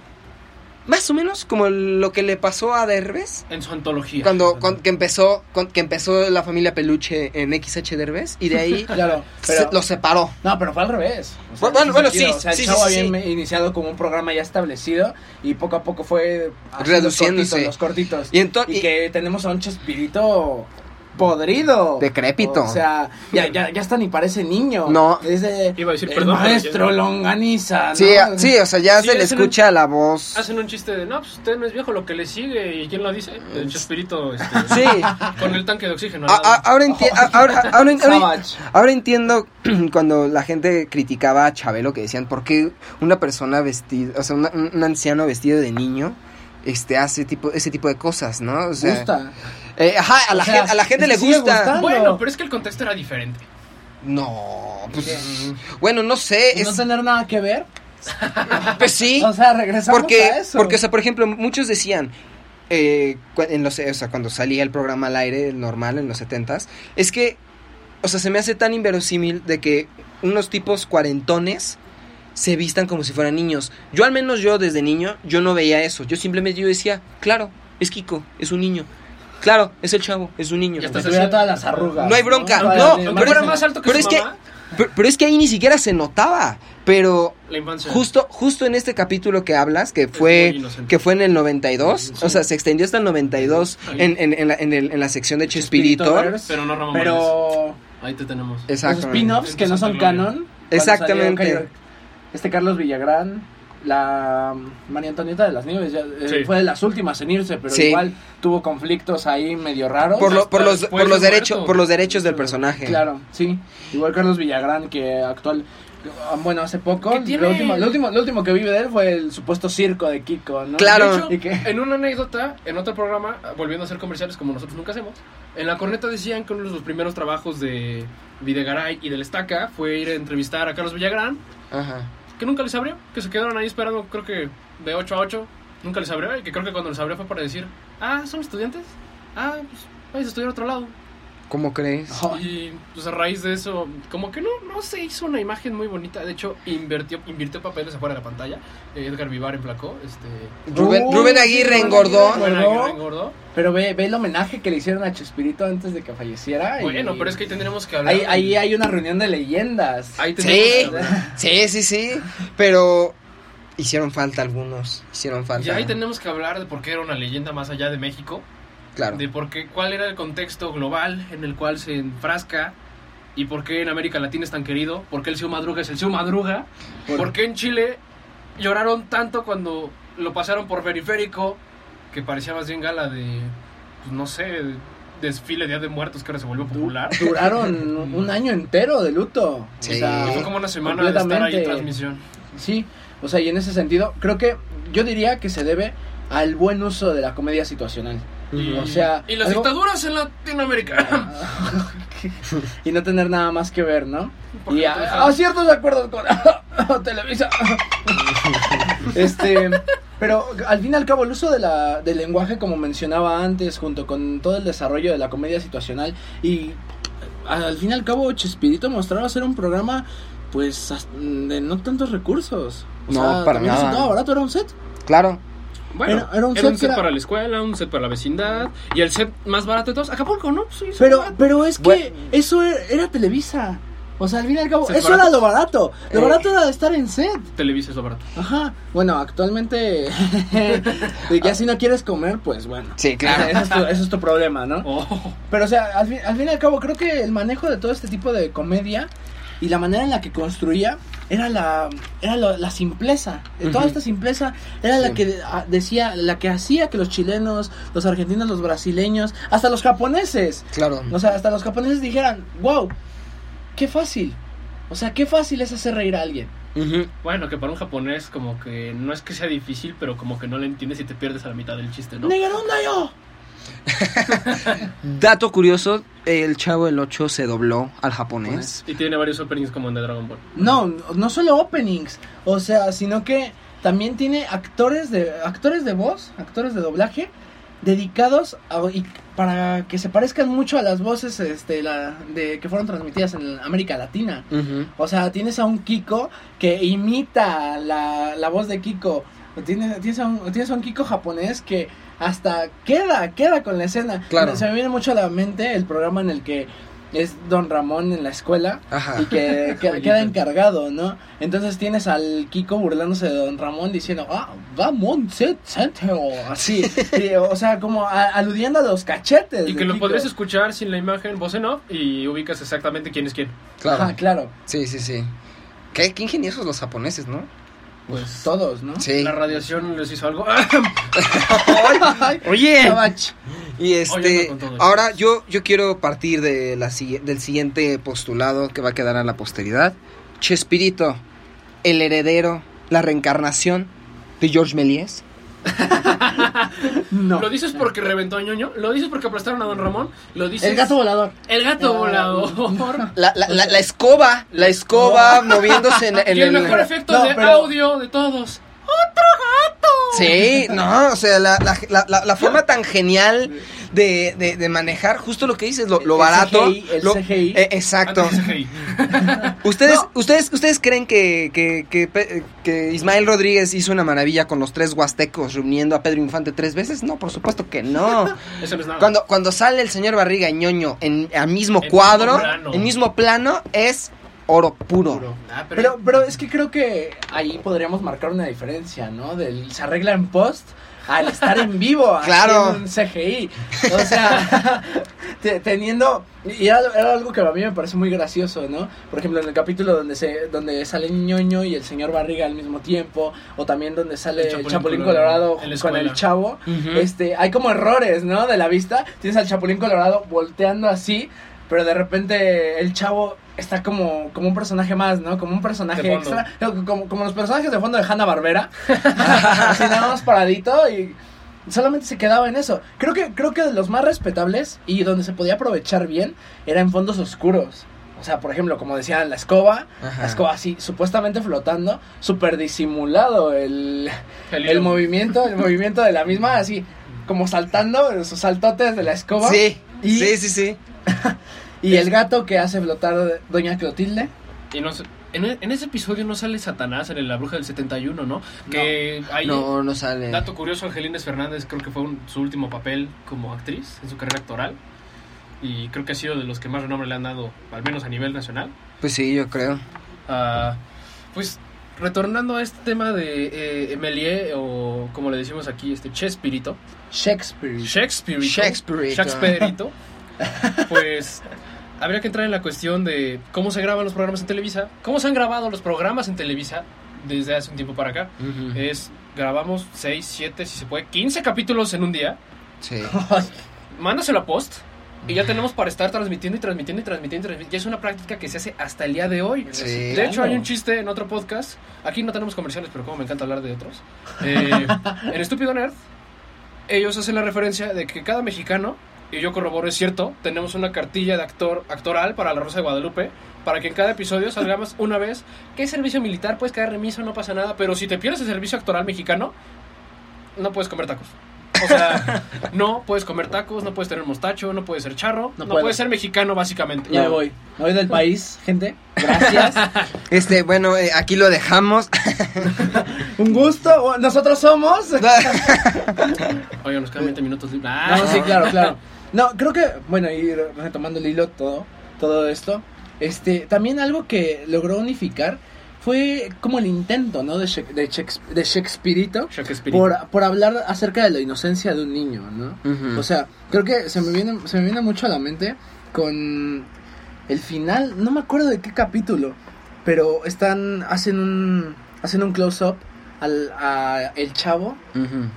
más o menos como lo que le pasó a Derbez. En su antología. Cuando, cuando- que empezó que empezó la familia Peluche en XH Derbez y de ahí Claro, se- pero... lo separó. No, pero fue al revés. O Bueno, bueno, bueno, sentido, sí, O sea, sí, chavo sí, había sí. iniciado como un programa ya establecido y poco a poco fue Reduciéndose. Los cortitos. Los Y, y- que tenemos a un Chespirito podrido. Decrépito. O sea, ya, ya, ya hasta ni parece niño. No. Es de. Iba a decir el perdón, pero Maestro ya- longaniza. ¿no? Sí, a- sí, o sea, ya Sí, se le un- escucha la voz. Hacen un chiste de, no, pues usted no es viejo, lo que le sigue. ¿Y quién lo dice? El Chespirito este, Sí. con el tanque de oxígeno. A- a- ahora, enti- ahora, ahora- ahora- entiendo cuando la gente criticaba a Chabelo que decían, ¿por qué una persona vestida, o sea, una- un anciano vestido de niño este hace tipo ese tipo de cosas, ¿no? O sea, Gusta. Eh, ajá, a la, O sea, gente, a la gente le gusta. gustando. Bueno, pero es que el contexto era diferente. No, pues bueno, no sé, ¿Y es no tener nada que ver? pues sí. O sea, regresamos porque, a eso. porque, o sea, por ejemplo, muchos decían, eh, en los, o sea, cuando salía el programa al aire, el normal, en los setentas, es que, o sea, se me hace tan inverosímil de que unos tipos cuarentones se vistan como si fueran niños. Yo al menos yo desde niño, yo no veía eso. Yo simplemente yo decía, claro, es Kiko, es un niño. Claro, es el chavo, es un niño. Ya Que estás tuviera todas las arrugas. No hay bronca, no, pero es- más alto que pero su es que- Pero, pero es que ahí ni siquiera se notaba. Pero la infancia. Justo, justo en este capítulo que hablas, que fue, que fue en el 92, o sea, se extendió hasta el 92 Ahí. en, en, en la, en, el- en la sección de Chespirito. Pero no Ramón. Pero Ahí te tenemos. los Exacto. spin-offs que no son canon. Exactamente. Este Carlos Villagrán, la María Antonieta de las Nieves, ya, eh, Sí. fue de las últimas en irse, pero Sí. igual tuvo conflictos ahí medio raros. Por, lo- por Hasta los, por derechos, por los derechos del personaje. Claro, sí. Igual Carlos Villagrán, que actual. ah, Bueno, hace poco, ¿Qué lo último, lo, último, lo último que vi de él fue el supuesto circo de Kiko, ¿no? Claro. De hecho, Y que- en una anécdota, en otro programa, volviendo a hacer comerciales como nosotros nunca hacemos, en la corneta decían que uno de los primeros trabajos de Videgaray y del Estaca fue ir a entrevistar a Carlos Villagrán, Ajá. Que nunca les abrió, que se quedaron ahí esperando, creo que de 8 a 8, nunca les abrió, y que creo que cuando les abrió fue para decir, ah, ¿son estudiantes? Ah, pues vais a estudiar a otro lado. ¿Cómo crees? Y pues a raíz de eso, como que no, no se hizo una imagen muy bonita. De hecho, invirtió, invirtió papeles afuera de la pantalla. Edgar Vivar emplacó. Este, Rubén, Uy, Rubén Aguirre engordó. Aguirre. Bueno, ¿Engordó? Aguirre engordó. Pero ve, ve el homenaje que le hicieron a Chespirito antes de que falleciera. y- Bueno, pero es que ahí tendremos que hablar. Ahí, ahí hay una reunión de leyendas. Ahí Sí, sí, sí, sí. Pero hicieron falta algunos. Hicieron falta. Ya ahí tenemos que hablar de por qué era una leyenda más allá de México. Claro. De por qué, cuál era el contexto global en el cual se enfrasca. Y por qué en América Latina es tan querido. Por qué el Ciu Madruga es el Ciu Madruga. Por- ¿Por qué en Chile lloraron tanto cuando lo pasaron por periférico? Que parecía más bien gala de, pues, no sé, desfile de Día de Muertos que ahora se volvió popular. Duraron un año entero de luto. Sí. O sea, fue como una semana de estar ahí en transmisión. Sí, o sea, y en ese sentido, creo que yo diría que se debe al buen uso de la comedia situacional. Y, O sea, y las algo- dictaduras en Latinoamérica. y no tener nada más que ver, ¿no? ¿Por qué Y no a, a ciertos acuerdos con Televisa. este, pero al fin y al cabo el uso de la, del lenguaje, como mencionaba antes, junto con todo el desarrollo de la comedia situacional y al fin y al cabo Chespirito mostraba ser un programa pues de no tantos recursos. O No, sea, para nada. resultaba barato, era un set. Claro. Bueno, Era- era un era un set set era- para la escuela, un set para la vecindad. Y el set más barato de todos, Acapulco, ¿no? Sí, Pero, pero es que Bueno. eso era, era Televisa. O sea, al fin y al cabo, ¿Sets eso era lo barato. Lo Eh. barato era de estar en set. Televisa es lo barato. Ajá. Bueno, actualmente, que así no quieres comer, pues bueno. Sí, claro. Ese es tu, ese es tu problema, ¿no? Oh. Pero, o sea, al fin, al fin y al cabo, creo que el manejo de todo este tipo de comedia y la manera en la que construía era la era la simpleza. Toda esta simpleza era la que ah, decía, la que hacía que los chilenos, los argentinos, los brasileños, hasta los japoneses, Claro. o sea, hasta los japoneses dijeran, wow, qué fácil. O sea, qué fácil es hacer reír a alguien. Bueno, que para un japonés como que no es que sea difícil, pero como que no le entiendes y te pierdes a la mitad del chiste, ¿no? ¡Negaronda yo! Dato curioso, el Chavo del 8 se dobló al japonés. Y tiene varios openings como en de Dragon Ball. No, no solo openings, o sea, sino que también tiene actores de actores de voz, actores de doblaje dedicados a- y para que se parezcan mucho a las voces este la de que fueron transmitidas en América Latina. O sea, tienes a un Kiko que imita la, la voz de Kiko. Tienes, tienes, a un, tienes a un Kiko japonés que hasta queda, queda con la escena. Claro. Se me viene mucho a la mente el programa en el que es Don Ramón en la escuela Ajá. y que, queda encargado, ¿no? Entonces tienes al Kiko burlándose de Don Ramón diciendo, ah, vamos, set, sete", o así. Y, o sea, como a- aludiendo a los cachetes. Y de que lo Kiko. podrías escuchar sin la imagen, voz en off, y ubicas exactamente quién es quién. Claro. Ajá, claro. Sí, sí, sí. ¿Qué, qué ingeniosos los japoneses, ¿no? Pues Todos, ¿no? Sí. la radiación les hizo algo. Oye. Y este, ahora yo, yo quiero partir de la, del siguiente postulado que va a quedar a la posteridad. Chespirito, el heredero, la reencarnación de George Méliès. No. ¿Lo dices porque reventó a ñoño? ¿Lo dices porque aplastaron a Don Ramón? ¿Lo dices? El gato volador. El gato volador. La, la, la, la escoba, la escoba moviéndose en, en y el mejor el... efecto No, de pero- audio de todos. Sí, no, o sea, la, la, la, forma tan genial de, de, de manejar justo lo que dices, lo, lo El barato. CGI, el lo- CGI. eh, exacto. CGI. ¿Ustedes, No. ustedes, ¿Ustedes creen que, que, que, Pe- que Ismael Rodríguez hizo una maravilla con los tres huastecos reuniendo a Pedro Infante tres veces? No, por supuesto que no. Eso no es nada. Cuando, cuando sale el señor Barriga y ñoño en al mismo cuadro, mismo en mismo plano, es oro puro. Puro. Ah, Pero, pero es que creo que ahí podríamos marcar una diferencia, ¿no? Del se arregla en post al estar en vivo Claro. un CGI. O sea, te- teniendo y era, era algo que a mí me parece muy gracioso, ¿no? Por ejemplo, en el capítulo donde se donde sale ñoño y el señor Barriga al mismo tiempo o también donde sale El el Chapulín Colorado en con el chavo, este, hay como errores, ¿no? De la vista. Tienes al Chapulín Colorado volteando así, pero de repente el chavo está como, como un personaje más, ¿no? Como un personaje extra. No, Como, como los personajes de fondo de Hanna Barbera. así nada más paradito y solamente se quedaba en eso. Creo que, creo que de los más respetables y donde se podía aprovechar bien era en fondos oscuros. O sea, por ejemplo, como decía, la escoba, Ajá. la escoba así, supuestamente flotando, súper disimulado el, El el movimiento, el movimiento de la misma, así, como saltando, sus saltotes de la escoba. Sí, Y- sí, sí, sí. Y el gato que hace flotar Doña Clotilde. Y no sé, en, en ese episodio no sale Satanás en La Bruja del 71, ¿no? Que ahí, No, no sale. dato curioso, Angelines Fernández creo que fue un- su último papel como actriz en su carrera actoral. Y creo que ha sido de los que más renombre le han dado, al menos a nivel nacional. Pues sí, yo creo. Ah, pues retornando a este tema de eh, o como le decimos aquí, este Chespirito. Shakespeare. Shakespeare. Shakespeareito. Shakespeareito. Pues habría que entrar en la cuestión de cómo se graban los programas en Televisa, cómo se han grabado los programas en Televisa desde hace un tiempo para acá. Ujú. Es grabamos 6, 7, si se puede, 15 capítulos en un día. Sí. Mándaselo a post y ya tenemos para estar transmitiendo y transmitiendo y transmitiendo y transmitiendo. Ya es una práctica que se hace hasta el día de hoy. Sí. De hecho, hay un chiste en otro podcast. Aquí no tenemos comerciales, pero como me encanta hablar de otros. Eh, en Estúpido Nerd, ellos hacen la referencia de que cada mexicano, y yo corroboro es cierto, tenemos una cartilla de actor actoral para La Rosa de Guadalupe, para que en cada episodio salgamos una vez. ¿Qué servicio militar? Puedes caer remiso, no pasa nada, pero si te pierdes el servicio actoral mexicano, no puedes comer tacos. O sea, no puedes comer tacos, no puedes tener mostacho, no puedes ser charro, no, puedes ser mexicano básicamente. Ya me voy. Me voy del país, gente. Gracias. Este, bueno, eh, aquí lo dejamos. Un gusto. Nosotros somos. Oye, nos quedan 20 minutos. Ah, No, sí, claro, claro. No, creo que, bueno, y re- retomando el hilo, todo, todo esto, este, también algo que logró unificar fue como el intento, ¿no? De, de, Shakespeare. por, por hablar acerca de la inocencia de un niño, ¿no? O sea, creo que se me viene, se me viene mucho a la mente con el final, no me acuerdo de qué capítulo, pero están, hacen un, hacen un close-up al a el chavo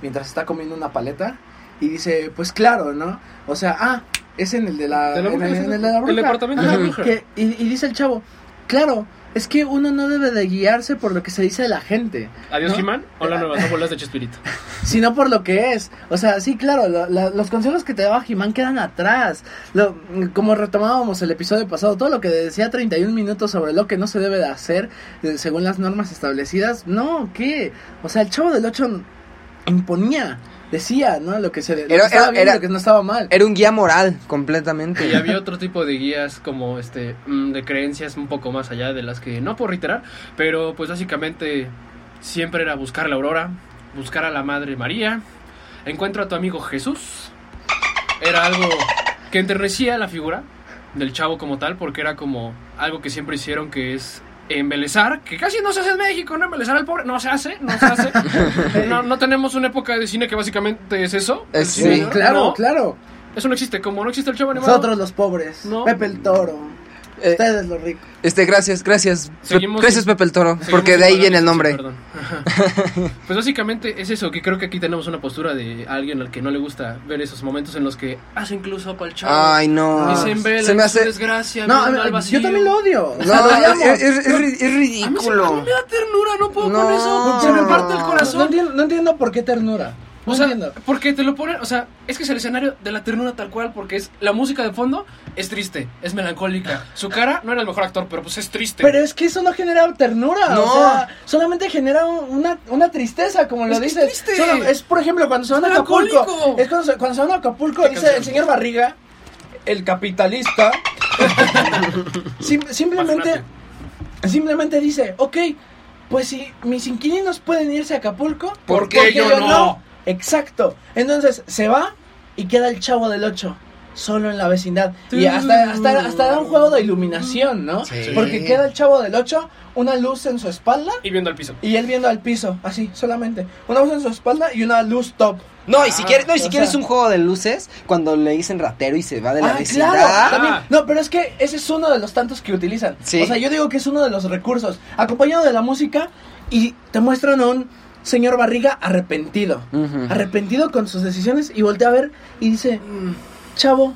mientras está comiendo una paleta y dice, pues claro, ¿no? O sea, ah, es en el de la, De la en bruja, el, en el de la el bruja. departamento de la bruja. que- y, y dice el chavo, claro, es que uno no debe de guiarse por lo que se dice de la gente, Adiós, ¿no? Jimán. Hola, nuevas abuelas de Chespirito. sino por lo que es. O sea, sí, claro, lo- los consejos que te daba Jimán quedan atrás. Lo- como retomábamos el episodio pasado, todo lo que decía 31 minutos sobre lo que no se debe de hacer eh, según las normas establecidas, no, ¿qué? O sea, el chavo del 8 imponía, decía, ¿no? Lo que se lo que Era- estaba era- bien y era- lo que no estaba mal. Era un guía moral, completamente. Y había otro tipo de guías como este mm, de creencias un poco más allá de las que no puedo reiterar, pero pues básicamente siempre era buscar la aurora, buscar a la Madre María, encuentra a tu amigo Jesús. Era algo que enternecía la figura del chavo como tal, porque era como algo que siempre hicieron que es embelezar, que casi no se hace en México, no embelezar al pobre, no se hace, no se hace. No, no tenemos una época de cine que básicamente es eso. Eh, sí, cine, Sí, ¿no? claro, No, claro. Eso no existe, como no existe el chavo animado. Nosotros los pobres, No. Pepe el Toro, Eh, ustedes los ricos. Este, gracias, gracias. Seguimos gracias, sin- Pepe el Toro. Porque de ahí viene el nombre. perdón. pues básicamente es eso, que creo que aquí tenemos una postura de alguien al que no le gusta ver esos momentos en los que hace incluso para el chavo. Ay, no. y se embela Se me hace. desgracia, No, a al mí- vacío. yo también lo odio. No, odiamos. es, es- es es A mí, se- a mí ridículo. me da ternura, no puedo No. con eso. Se me parte el No corazón. entiendo, no entiendo por qué ternura. No O sea, entiendo. porque te lo ponen, o sea, es que es el escenario de la ternura tal cual, porque es la música de fondo es triste, es melancólica. Su cara no era el mejor actor, pero pues es triste. Pero es que eso no genera ternura, No. o sea, solamente genera un- una, una tristeza, como lo Es que es dices. triste. Solo- es, por ejemplo, cuando se van a Acapulco. Es cuando se, cuando se van a Acapulco, ¿Qué dice canción? el señor Barriga, el capitalista. sim- simplemente, Imagínate. simplemente dice, ok, pues si mis inquilinos pueden irse a Acapulco, ¿Por qué yo no? Exacto. Entonces se va y queda el chavo del 8 solo en la vecindad. Y hasta, hasta, hasta da un juego de iluminación, ¿no? Sí. Porque queda el chavo del 8, una luz en su espalda Y viendo al piso. y él viendo al piso, así, solamente. Una luz en su espalda y una luz top. No, y si quieres, no, y si quieres sea- un juego de luces, cuando le dicen ratero y se va de la ah, vecindad. claro, también. Ah. No, pero es que ese es uno de los tantos que utilizan. Sí. O sea, yo digo que es uno de los recursos. Acompañado de la música y te muestran a un señor Barriga arrepentido. Arrepentido con sus decisiones y voltea a ver y dice, chavo,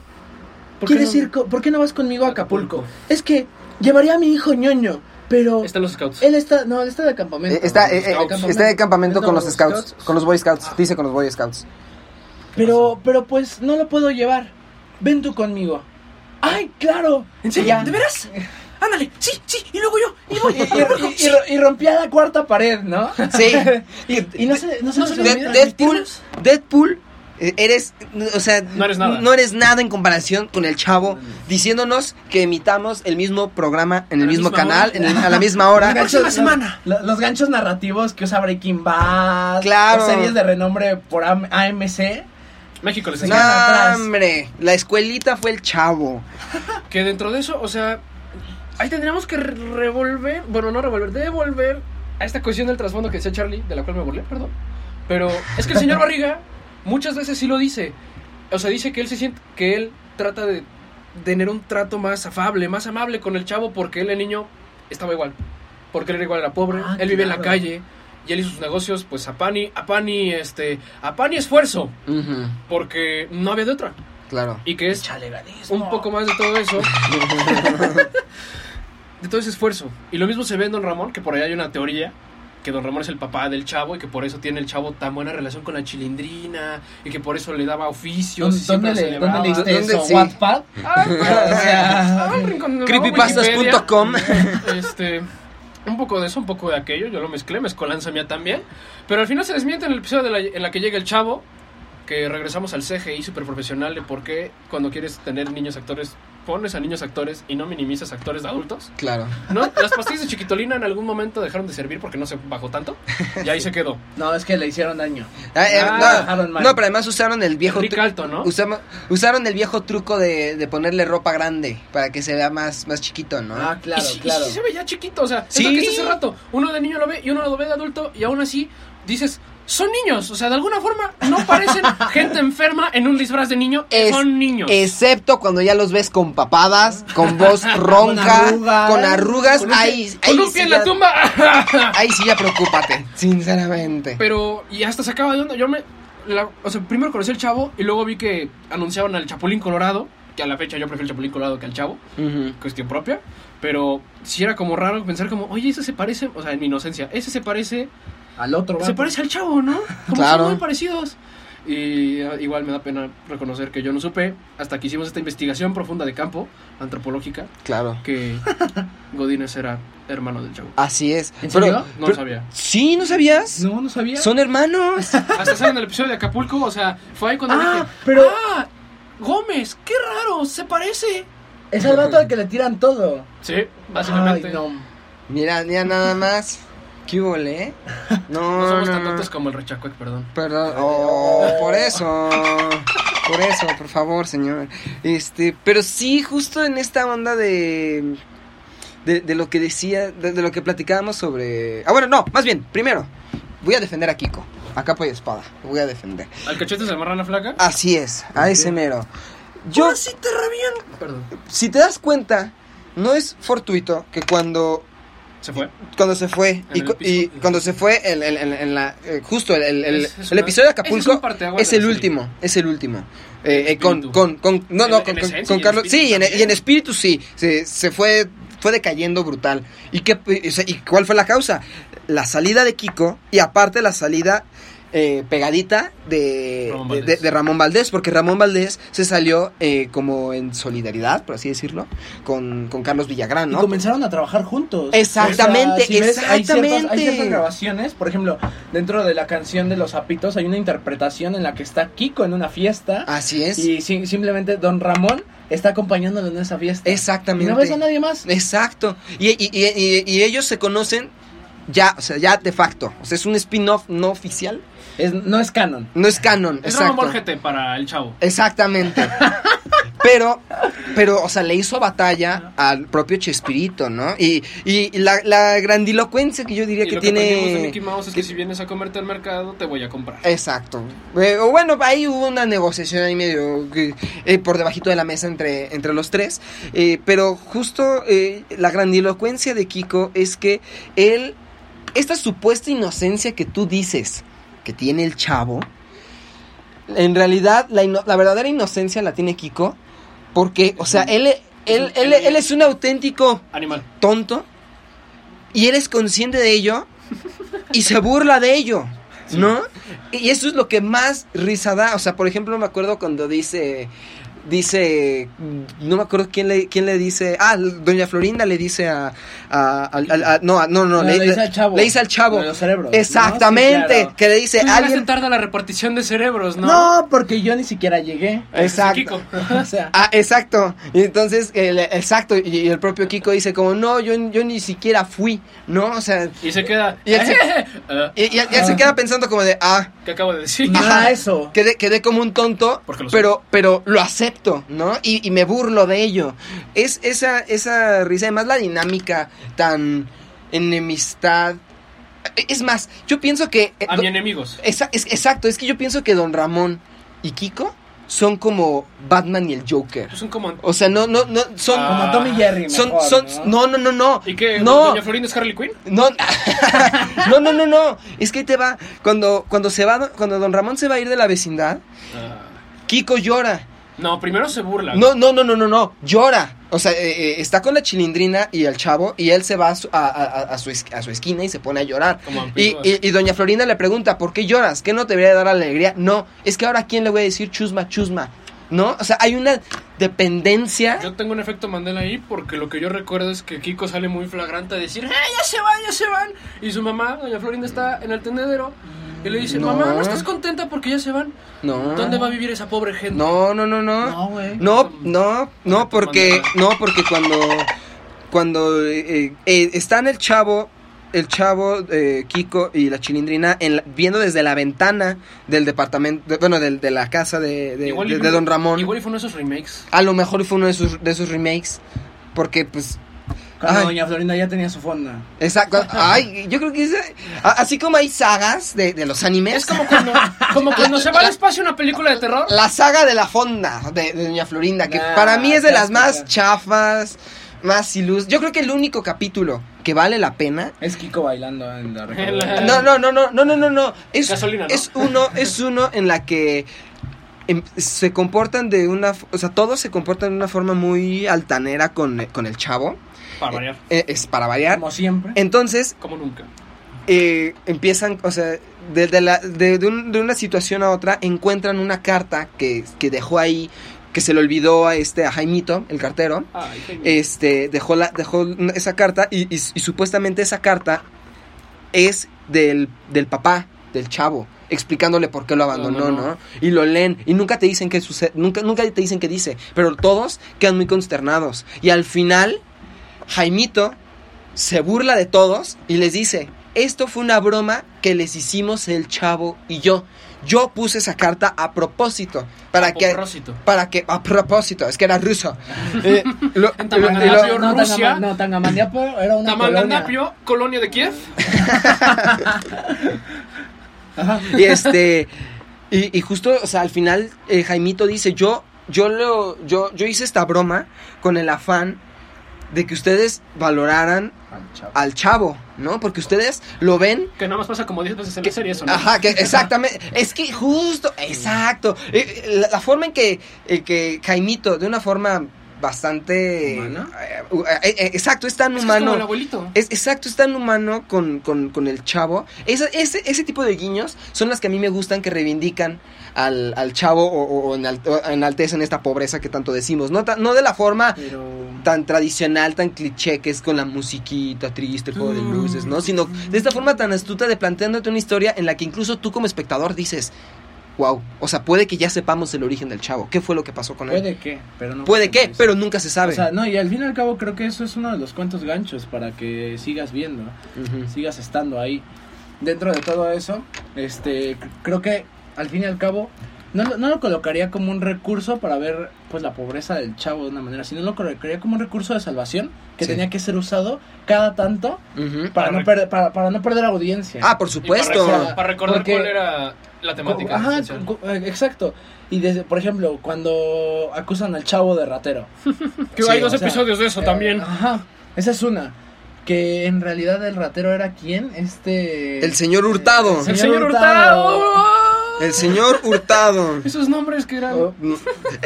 ¿Por qué ¿quieres no- ir ¿por qué no vas conmigo a Acapulco? Acapulco. Es que llevaría a mi hijo ñoño, pero Están los scouts. él está, no, él está de campamento. Eh, Está, eh, eh, De está de campamento No, con los scouts, con los boy scouts, dice con los boy scouts. Pero, pero pues no lo puedo llevar. Ven tú conmigo. ¡Ay, claro! ¿En serio? ¿De veras? ándale, sí, sí, y luego yo, y voy, Y, y- y- y rompía la cuarta pared, ¿no? Sí. Y, y no se, no se No se Deadpool. Deadpool, eh, eres, o sea, No eres nada. no eres nada en comparación con el chavo, diciéndonos que emitamos el mismo programa en el la mismo canal, en el- a la misma hora. Ganchos- semana. Los, los ganchos narrativos que usa Breaking Bad. Claro. series de renombre por AM- AMC. México les Se No, hombre, la escuelita fue el chavo. que dentro de eso, o sea, ahí tendríamos que re- revolver, bueno, no revolver, devolver a esta cuestión del trasfondo que decía Charlie, de la cual me burlé, perdón. Pero es que el señor Barriga muchas veces sí lo dice. O sea, dice que él se siente, que él trata de tener un trato más afable, más amable con el chavo porque él, el niño, estaba igual. Porque él era igual, era pobre, Ah, él vivía en la claro. calle y él hizo sus negocios, pues a pani, a pani, este, a pani esfuerzo, Ujú, porque no había de otra. claro. Y que es un poco más de todo eso. de todo ese esfuerzo. Y lo mismo se ve en Don Ramón, que por ahí hay una teoría que Don Ramón es el papá del chavo y que por eso tiene el chavo tan buena relación con la chilindrina y que por eso le daba oficios y ¿Dónde, le. ¿Dónde leíste ¿Dónde eso? sí? ¿Wattpad? Ah, O sea, ah, de Creepypastas.com. Este, un poco de eso, un poco de aquello, yo lo mezclé, mezcolanza mía también. Pero al final se desmiente en el episodio de la- en la que llega el chavo, que regresamos al CGI super profesional de por qué cuando quieres tener niños actores, pones a niños actores y no minimizas actores de adultos. Claro. ¿No? Las pastillas de chiquitolina en algún momento dejaron de servir porque no se bajó tanto. Y ahí se quedó. No, es que le hicieron daño. Ah, eh, Ah, no, pero además usaron el viejo Rick tru- Alto, ¿no? usaron el viejo truco de, de ponerle ropa grande para que se vea más, más chiquito, ¿no? Ah, claro, y, sí- y claro. sí se veía chiquito, o sea, Sí. es lo que hice hace rato. Uno de niño lo ve y uno lo ve de adulto y aún así dices, son niños, o sea, de alguna forma no parecen gente enferma en un disfraz de niño, Es- son niños. Excepto cuando ya los ves con papadas, con voz ronca, arrugas. con arrugas, Con ahí, con ahí un sí pie en ya- la tumba. Ahí sí ya preocúpate, sinceramente. Pero, y hasta se acaba de onda. Yo me. la- o sea, primero conocí al chavo y luego vi que anunciaban al Chapulín Colorado. Que a la fecha yo prefiero el Chapulín Colorado que al chavo. Cuestión propia. Pero sí era como raro pensar, como, oye, ese se parece. O sea, en mi inocencia, ese se parece. Al otro Se parece al chavo, ¿no? Como Claro. son muy parecidos. Y ah, igual me da pena reconocer que yo no supe, hasta que hicimos esta investigación profunda de campo, antropológica, Claro. que Godínez era hermano del chavo. Así es. ¿En Pero- serio? No pero- lo sabía. Sí, ¿no sabías? No, no sabía. Son hermanos. Hasta salen el episodio de Acapulco, o sea, fue ahí cuando Ah, dije, pero- ¡Ah! Gómez, qué raro, se parece. Es el vato al que le tiran todo. Sí, básicamente. Ay, no. Mira, mira nada más. ¿Qué eh? No, No somos no, tan no. tontos como el Rechacuec, perdón. Perdón. Oh, por eso. Por eso, por favor, señor. Este, pero sí, justo en esta onda de. De, de lo que decía, de, de lo que platicábamos sobre. Ah, bueno, no, más bien, primero, voy a defender a Kiko. A capa y espada. Lo voy a defender. ¿Al cachete se marrana flaca? Así es, a ese mero. Yo, sí te reviento. Perdón. si te das cuenta, no es fortuito que cuando ¿Se fue? cuando se fue y, y cuando se fue el, el- el- en la justo el, una- episodio de Acapulco es el último es el último. Eh, eh, con, con, con no no con, con- y Carlos sí y en, y en espíritu sí se, se fue fue decayendo brutal. Y qué y cuál fue la causa la salida de Kiko y aparte la salida eh, pegadita de Ramón de, de- Valdés. de Ramón Valdés porque Ramón Valdés se salió eh, como en solidaridad por así decirlo con, con Carlos Villagrán Y no comenzaron a trabajar juntos. Exactamente, si ves, hay, ciertas, hay exactamente. ciertas grabaciones, por ejemplo, dentro de la canción de Los Zapitos hay una interpretación en la que está Kiko en una fiesta así es y si- simplemente Don Ramón está acompañándolo en esa fiesta. Exactamente. Y no ves a nadie más. Exacto. Y, y- y- y- y ellos se conocen ya, o sea, ya de facto. O sea, es un spin-off no oficial. Es, no es canon. No es canon. Es exacto. Borgete para el chavo. Exactamente. Pero, pero, o sea, le hizo batalla al propio Chespirito, ¿no? Y, y la, la grandilocuencia que yo diría Y que lo que de tiene. Mickey Mouse es que si vienes a comerte al mercado, te voy a comprar. Exacto. Eh, o bueno, ahí hubo una negociación ahí medio que, eh, por debajito de la mesa entre, entre los tres. Eh, pero justo eh, la grandilocuencia de Kiko es que él, esta supuesta inocencia que tú dices que tiene el chavo, en realidad la, ino- la verdadera inocencia la tiene Kiko. Porque, o sea, él, él, él, él es un auténtico Animal. tonto y eres consciente de ello y se burla de ello, ¿no? Y eso es lo que más risa da. O sea, por ejemplo, me acuerdo cuando dice, dice, no me acuerdo quién le, quién le dice, ah, doña Florinda le dice a, a- no, no, no, No, le dice al chavo. le dice al chavo, los cerebros, ¿no? exactamente, Sí, claro. que le dice, Pues alguien, tarda la repartición de cerebros, ¿no? No, porque yo ni siquiera llegué. exacto, Kiko. O sea, Ah, exacto. Y entonces, el- exacto, y, y el propio Kiko dice como, no, yo, yo ni siquiera fui, ¿no? O sea, Y se queda. Y él se- Ah, y, y él, y él se queda pensando como de, ah, ¿Qué acabo de decir? era eso. quedé, quedé como un tonto, Porque lo pero, pero lo acepto, ¿no? Y, y me burlo de ello. Es esa, esa risa, además la dinámica tan enemistad. Es más, yo pienso que... eh, A do- mis enemigos. Esa- es- exacto, es que yo pienso que Don Ramón y Kiko son como Batman y el Joker. Pues son como. O sea, no, no, no, son... Ah. Como Tom y Jerry. Son, mejor, son, ¿no? no, no, no, no. ¿Y qué? No, ¿Doña Florinda es Harley Quinn? no, no, no, no, no. Es que ahí te va. Cuando, cuando se va, cuando Don Ramón se va a ir de la vecindad, Kiko llora. No, primero se burla. No, no, no, no, no, no. Llora. O sea, eh, eh, está con la chilindrina y el chavo y él se va a su, a, a- a su, a su esquina y se pone a llorar. Como Y, y, y doña Florinda le pregunta, ¿por qué lloras? ¿Qué no te debería dar alegría? No, es que ahora ¿a quién le voy a decir chusma, chusma? ¿No? O sea, hay una dependencia. Yo tengo un efecto Mandela ahí porque lo que yo recuerdo es que Kiko sale muy flagrante a decir, ¡eh, ya se van, ya se van! Y su mamá, doña Florinda, está en el tendedero y le dice, No. mamá, ¿no estás contenta porque ya se van? No. ¿Dónde va a vivir esa pobre gente? No, no, no, no. No, güey. No, no, no, porque, no, porque cuando, cuando eh, eh, están el chavo, el chavo, eh, Kiko y la chilindrina en la- viendo desde la ventana del departamento, de- bueno, del- de, la casa de, de- Igual y de- fue- de Don Ramón. Igual y fue uno de esos remakes. A lo mejor fue uno de sus, de sus remakes, porque pues... Cuando Ay. Doña Florinda ya tenía su fonda. Exacto. Ay, yo creo que es, así como hay sagas de, de los animes. Es como cuando, como cuando se va al espacio una película de terror. La saga de la fonda de, de Doña Florinda, que Nah, para mí es de las más chafas, más ilus. Yo creo que el único capítulo que vale la pena. Es Kiko bailando en la No, no, no, no, no, no, no, no. Es, Gasolina, ¿no? es uno, es uno en la que em, se comportan de una, o sea, todos se comportan de una forma muy altanera con, con el chavo. Para variar. Eh, es para variar. Como siempre. Entonces, Como nunca. eh, empiezan, o sea, de, de la- de- de un- de una situación a otra, encuentran una carta que, que dejó ahí, que se le olvidó a este, a Jaimito, el cartero. Ay. Este, dejó, la, dejó esa carta y, y- y supuestamente esa carta es del, del papá, del chavo, explicándole por qué lo abandonó, No, ¿no? no, no. Y lo leen y nunca te dicen qué sucede, nunca, nunca te dicen qué dice, pero todos quedan muy consternados. Y al final, Jaimito se burla de todos y les dice, esto fue una broma que les hicimos el chavo y yo. Yo puse esa carta a propósito para A que propósito. para que a propósito, es que era ruso. Eh, lo- En lo- no, Rusia. Tangama- no, Tangamandapio era una colonia. Colonia de Kiev. y este y, y justo, o sea, al final eh, Jaimito dice, "Yo yo lo yo yo hice esta broma con el afán de que ustedes valoraran Al chavo. al chavo, ¿no? Porque ustedes lo ven Que nada más pasa como 10 veces en la serie eso, ¿no? Ajá, que exactamente. Es que justo, exacto. Eh, eh, La, la forma en que, eh, que Jaimito, de una forma bastante. ¿Humana? eh, eh, eh, exacto, es tan Es que es humano. como el abuelito. Es, exacto, es tan humano con, con, con el chavo. Esa- ese, ese tipo de guiños son las que a mí me gustan que reivindican al, al chavo o, o- enal- o enaltecen esta pobreza que tanto decimos. No, no de la forma Pero. tan tradicional, tan cliché que es con la musiquita triste, el juego de luces, ¿no? Sino de esta forma tan astuta de planteándote una historia en la que incluso tú como espectador dices, wow, o sea, puede que ya sepamos el origen del chavo, qué fue lo que pasó con él. Puede que, pero no. Puede que, pero nunca se sabe. O sea, no, y al fin y al cabo creo que eso es uno de los cuantos ganchos para que sigas viendo, sigas estando ahí. Dentro de todo eso, este, creo que al fin y al cabo no, lo- no lo colocaría como un recurso para ver pues la pobreza del chavo de una manera, sino lo colocaría como un recurso de salvación que Sí. tenía que ser usado cada tanto para, Para no, para, para no perder audiencia. Ah, por Y supuesto. Para, recordar- para recordar Porque- cuál era la temática. Ajá, eh, exacto. Y desde, por ejemplo, cuando acusan al chavo de ratero. Que Sí, hay dos sea, episodios de eso Eh, también. Ajá, esa es una. Que en realidad el ratero era quién? Este. El señor Hurtado. El señor Hurtado. El señor Hurtado. Esos nombres que eran. Oh,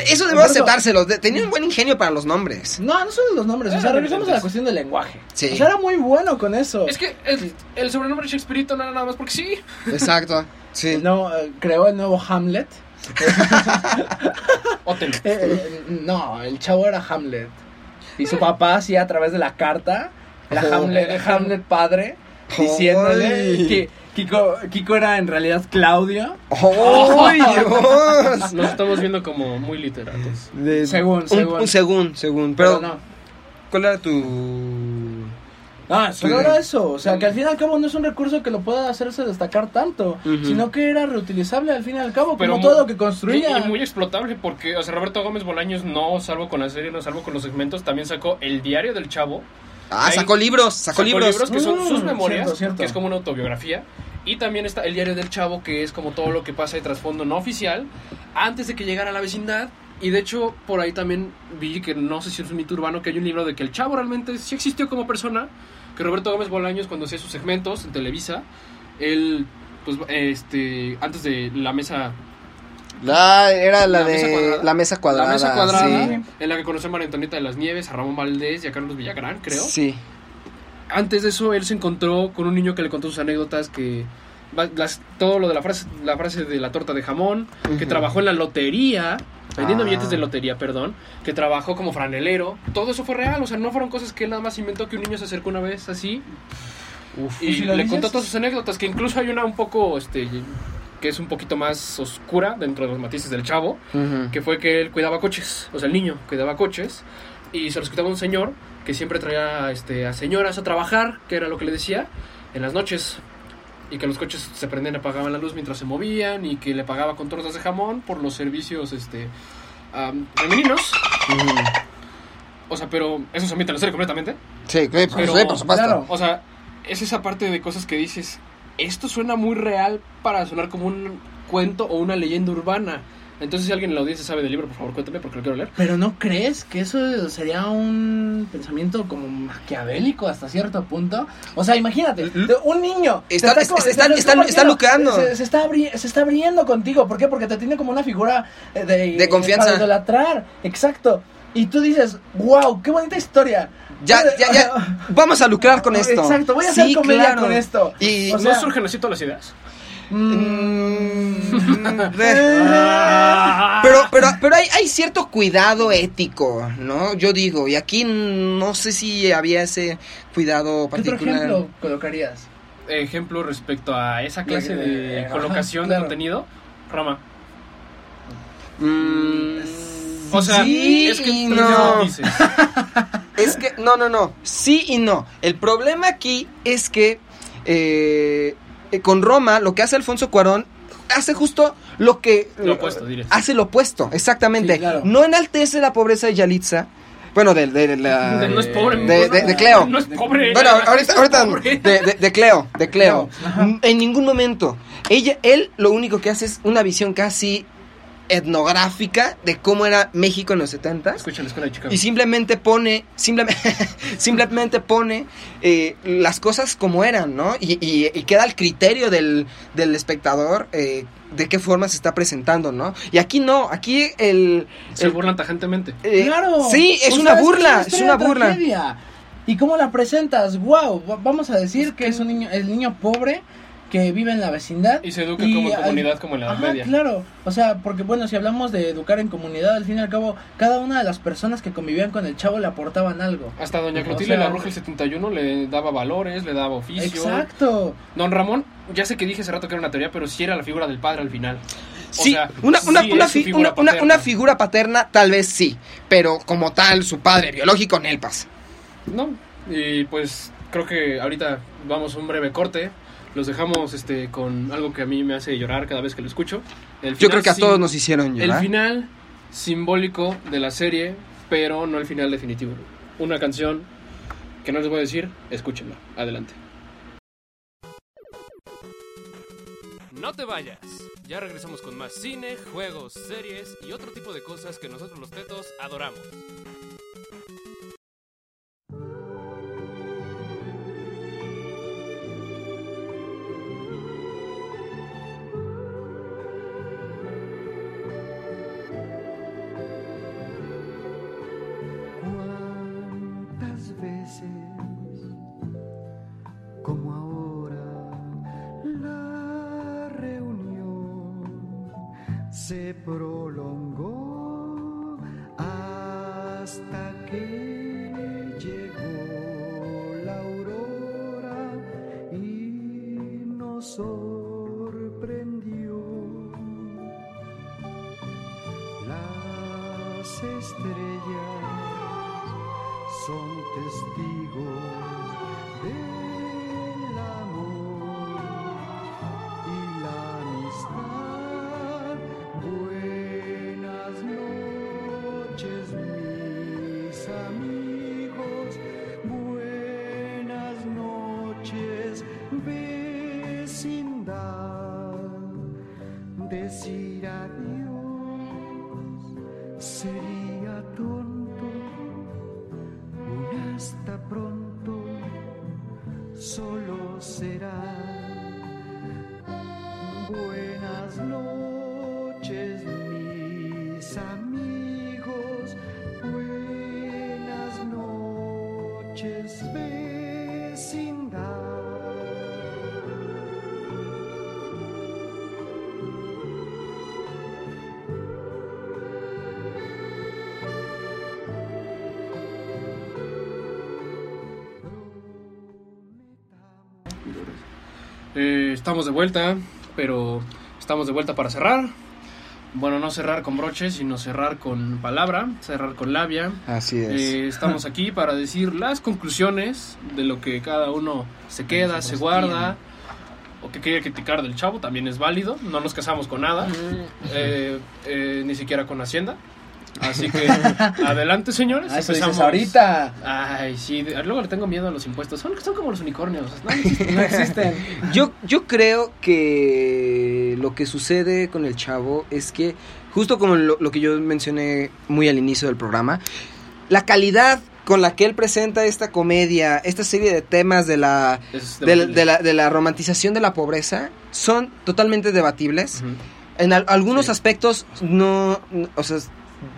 Eso eso- aceptárselo. Tenía un buen ingenio para los nombres. No, no solo los nombres. O sea, Eran regresamos a la cuestión del lenguaje. Sí. O sea, era muy bueno con eso. Es que el, el sobrenombre Shakespeare no era nada más porque sí. Exacto. Sí. No, eh, creó el nuevo Hamlet. Otelo. Eh, eh, no, el chavo era Hamlet. Y su papá hacía a través de la carta, Oh. Hamlet, Hamlet padre, diciéndole que Kiko, Kiko era en realidad Claudio. ¡Ay, Dios! Nos estamos viendo como muy literatos. De- Según, un, según. un según, según. Pero, Pero, no. ¿cuál era tu...? Ah, solo era eso. O sea, que al fin y al cabo no es un recurso que lo pueda hacerse destacar tanto, sino que era reutilizable al fin y al cabo, Pero como todo lo que construía. Y, y muy explotable porque, o sea, Roberto Gómez Bolaños no salvo con la serie, no salvo con los segmentos, también sacó El Diario del Chavo. Ah, Ahí- sacó libros, sacó, libros. que son Mm, sus memorias, cierto, cierto. que es como una autobiografía. Y también está El Diario del Chavo, que es como todo lo que pasa de trasfondo no oficial, antes de que llegara a la vecindad. Y de hecho, por ahí también vi que no sé si es un mito urbano, que hay un libro de que el Chavo realmente sí existió como persona, que Roberto Gómez Bolaños cuando hacía sus segmentos en Televisa, él, pues, este, antes de la mesa La, era la, La de mesa cuadrada. la mesa cuadrada. La mesa cuadrada, Sí. en la que conoció a María Antonieta de las Nieves, a Ramón Valdés y a Carlos Villagrán, creo. Sí. Antes de eso, él se encontró con un niño que le contó sus anécdotas, que las- todo lo de la frase, la frase de la torta de jamón, que trabajó en la lotería, vendiendo Ah. billetes de lotería, perdón, que trabajó como franelero. Todo eso fue real, o sea, no fueron cosas que él nada más inventó que un niño se acercó una vez así y ¿Y si lo le dices? contó todas sus anécdotas, que incluso hay una un poco, este, que es un poquito más oscura dentro de los matices del chavo, que fue que él cuidaba coches, o sea, el niño cuidaba coches y se los quitaba un señor que siempre traía este, a señoras a trabajar, que era lo que le decía, en las noches. Y que los coches se prendían y apagaban la luz mientras se movían y que le pagaba con tortas de jamón por los servicios este, am, femeninos. O sea, pero eso se omite en la serie completamente. Sí, claro, por, Pero- sí, por supuesto. claro. O sea, es esa parte de cosas que dices, esto suena muy real para sonar como un cuento o una leyenda urbana. Entonces, si alguien en la audiencia sabe del libro, por favor, cuéntame porque lo quiero leer. Pero ¿no crees que eso sería un pensamiento como maquiavélico hasta cierto punto? O sea, imagínate, un niño Está- está- está- está- está luqueando. Se, se está abri- se está abriendo contigo. ¿Por qué? Porque te tiene como una figura eh, de, De confianza. Para idolatrar. Exacto. Y tú dices, wow, qué bonita historia. Ya, ya, ya. Vamos a lucrar con esto. Exacto, voy a Sí, hacer comedia claro. con esto. Y O sea, ¿No surgen así todas las ideas? Mm, pero pero pero hay, hay cierto cuidado ético, ¿no? Yo digo, y aquí no sé si había ese cuidado ¿Qué otro particular. ejemplo colocarías? Ejemplo respecto a esa clase de ajá, colocación claro. de contenido. Rama. Mm, O sea, sí es que no. dices. Es que, no, no, no. Sí y no. El problema aquí es que eh, con Roma, lo que hace Alfonso Cuarón, hace justo lo que. Lo opuesto, dirías. Hace lo opuesto, exactamente. Sí, claro. No enaltece la pobreza de Yalitza. Bueno, de, de la. De- no es pobre, De, de- de Cleo. No es pobre. Bueno, ahorita, ahorita de, de- de Cleo, de Cleo. Ajá. En ningún momento. Ella, él lo único que hace es una visión casi etnográfica de cómo era México en los 70 Escucha la escuela de Chicago. y simplemente pone, simplemente, simplemente pone eh, las cosas como eran, ¿no? Y, y- y queda al criterio del, del espectador eh, de qué forma se está presentando, ¿no? Y aquí no, aquí el... Se el- burlan tajantemente. eh, Claro. Sí, es una burla, es una de burla. tragedia. ¿Y cómo la presentas? Wow, vamos a decir que es un niño, el niño pobre que vive en la vecindad. Y se educa Y como comunidad, como en la Edad Ajá, Media. claro. O sea, porque bueno, si hablamos de educar en comunidad, al fin y al cabo, cada una de las personas que convivían con el chavo le aportaban algo. Hasta Doña O Clotilde sea, la Bruja el 71 le daba valores, le daba oficio. Exacto. Don Ramón, ya sé que dije hace rato que era una teoría, pero sí era la figura del padre al final. O Sí, sea, una, una, sí una es su fi- figura una figura paterna tal vez sí, pero como tal su padre biológico Nelpas. No, y pues creo que ahorita vamos a un breve corte. Los dejamos este con algo que a mí me hace llorar cada vez que lo escucho. El Yo final creo que a todos nos hicieron El llorar. final simbólico de la serie, pero no el final definitivo. Una canción que no les voy a decir, escúchenla. Adelante. No te vayas. Ya regresamos con más cine, juegos, series y otro tipo de cosas que nosotros los tetos adoramos. Se prolongó estamos de vuelta, pero estamos de vuelta para cerrar. Bueno, no cerrar con broches, sino cerrar con palabra, cerrar con labia. Así es. Eh, estamos aquí para decir las conclusiones de lo que cada uno se queda, se guarda, o que quiere criticar del chavo, también es válido. No nos casamos con nada, eh, eh, ni siquiera con Hacienda. Así que adelante, señores. Ah, eso dices Empezamos. ahorita. Ay, sí, luego le tengo miedo a los impuestos. Son, son como los unicornios. No existen. No existen. Yo, yo creo que lo que sucede con el chavo es que, justo como lo, lo que yo mencioné muy al inicio del programa, la calidad con la que él presenta esta comedia, esta serie de temas de la, de, la- de la, de la romantización de la pobreza, son totalmente debatibles. En al- algunos Sí. aspectos no, o sea,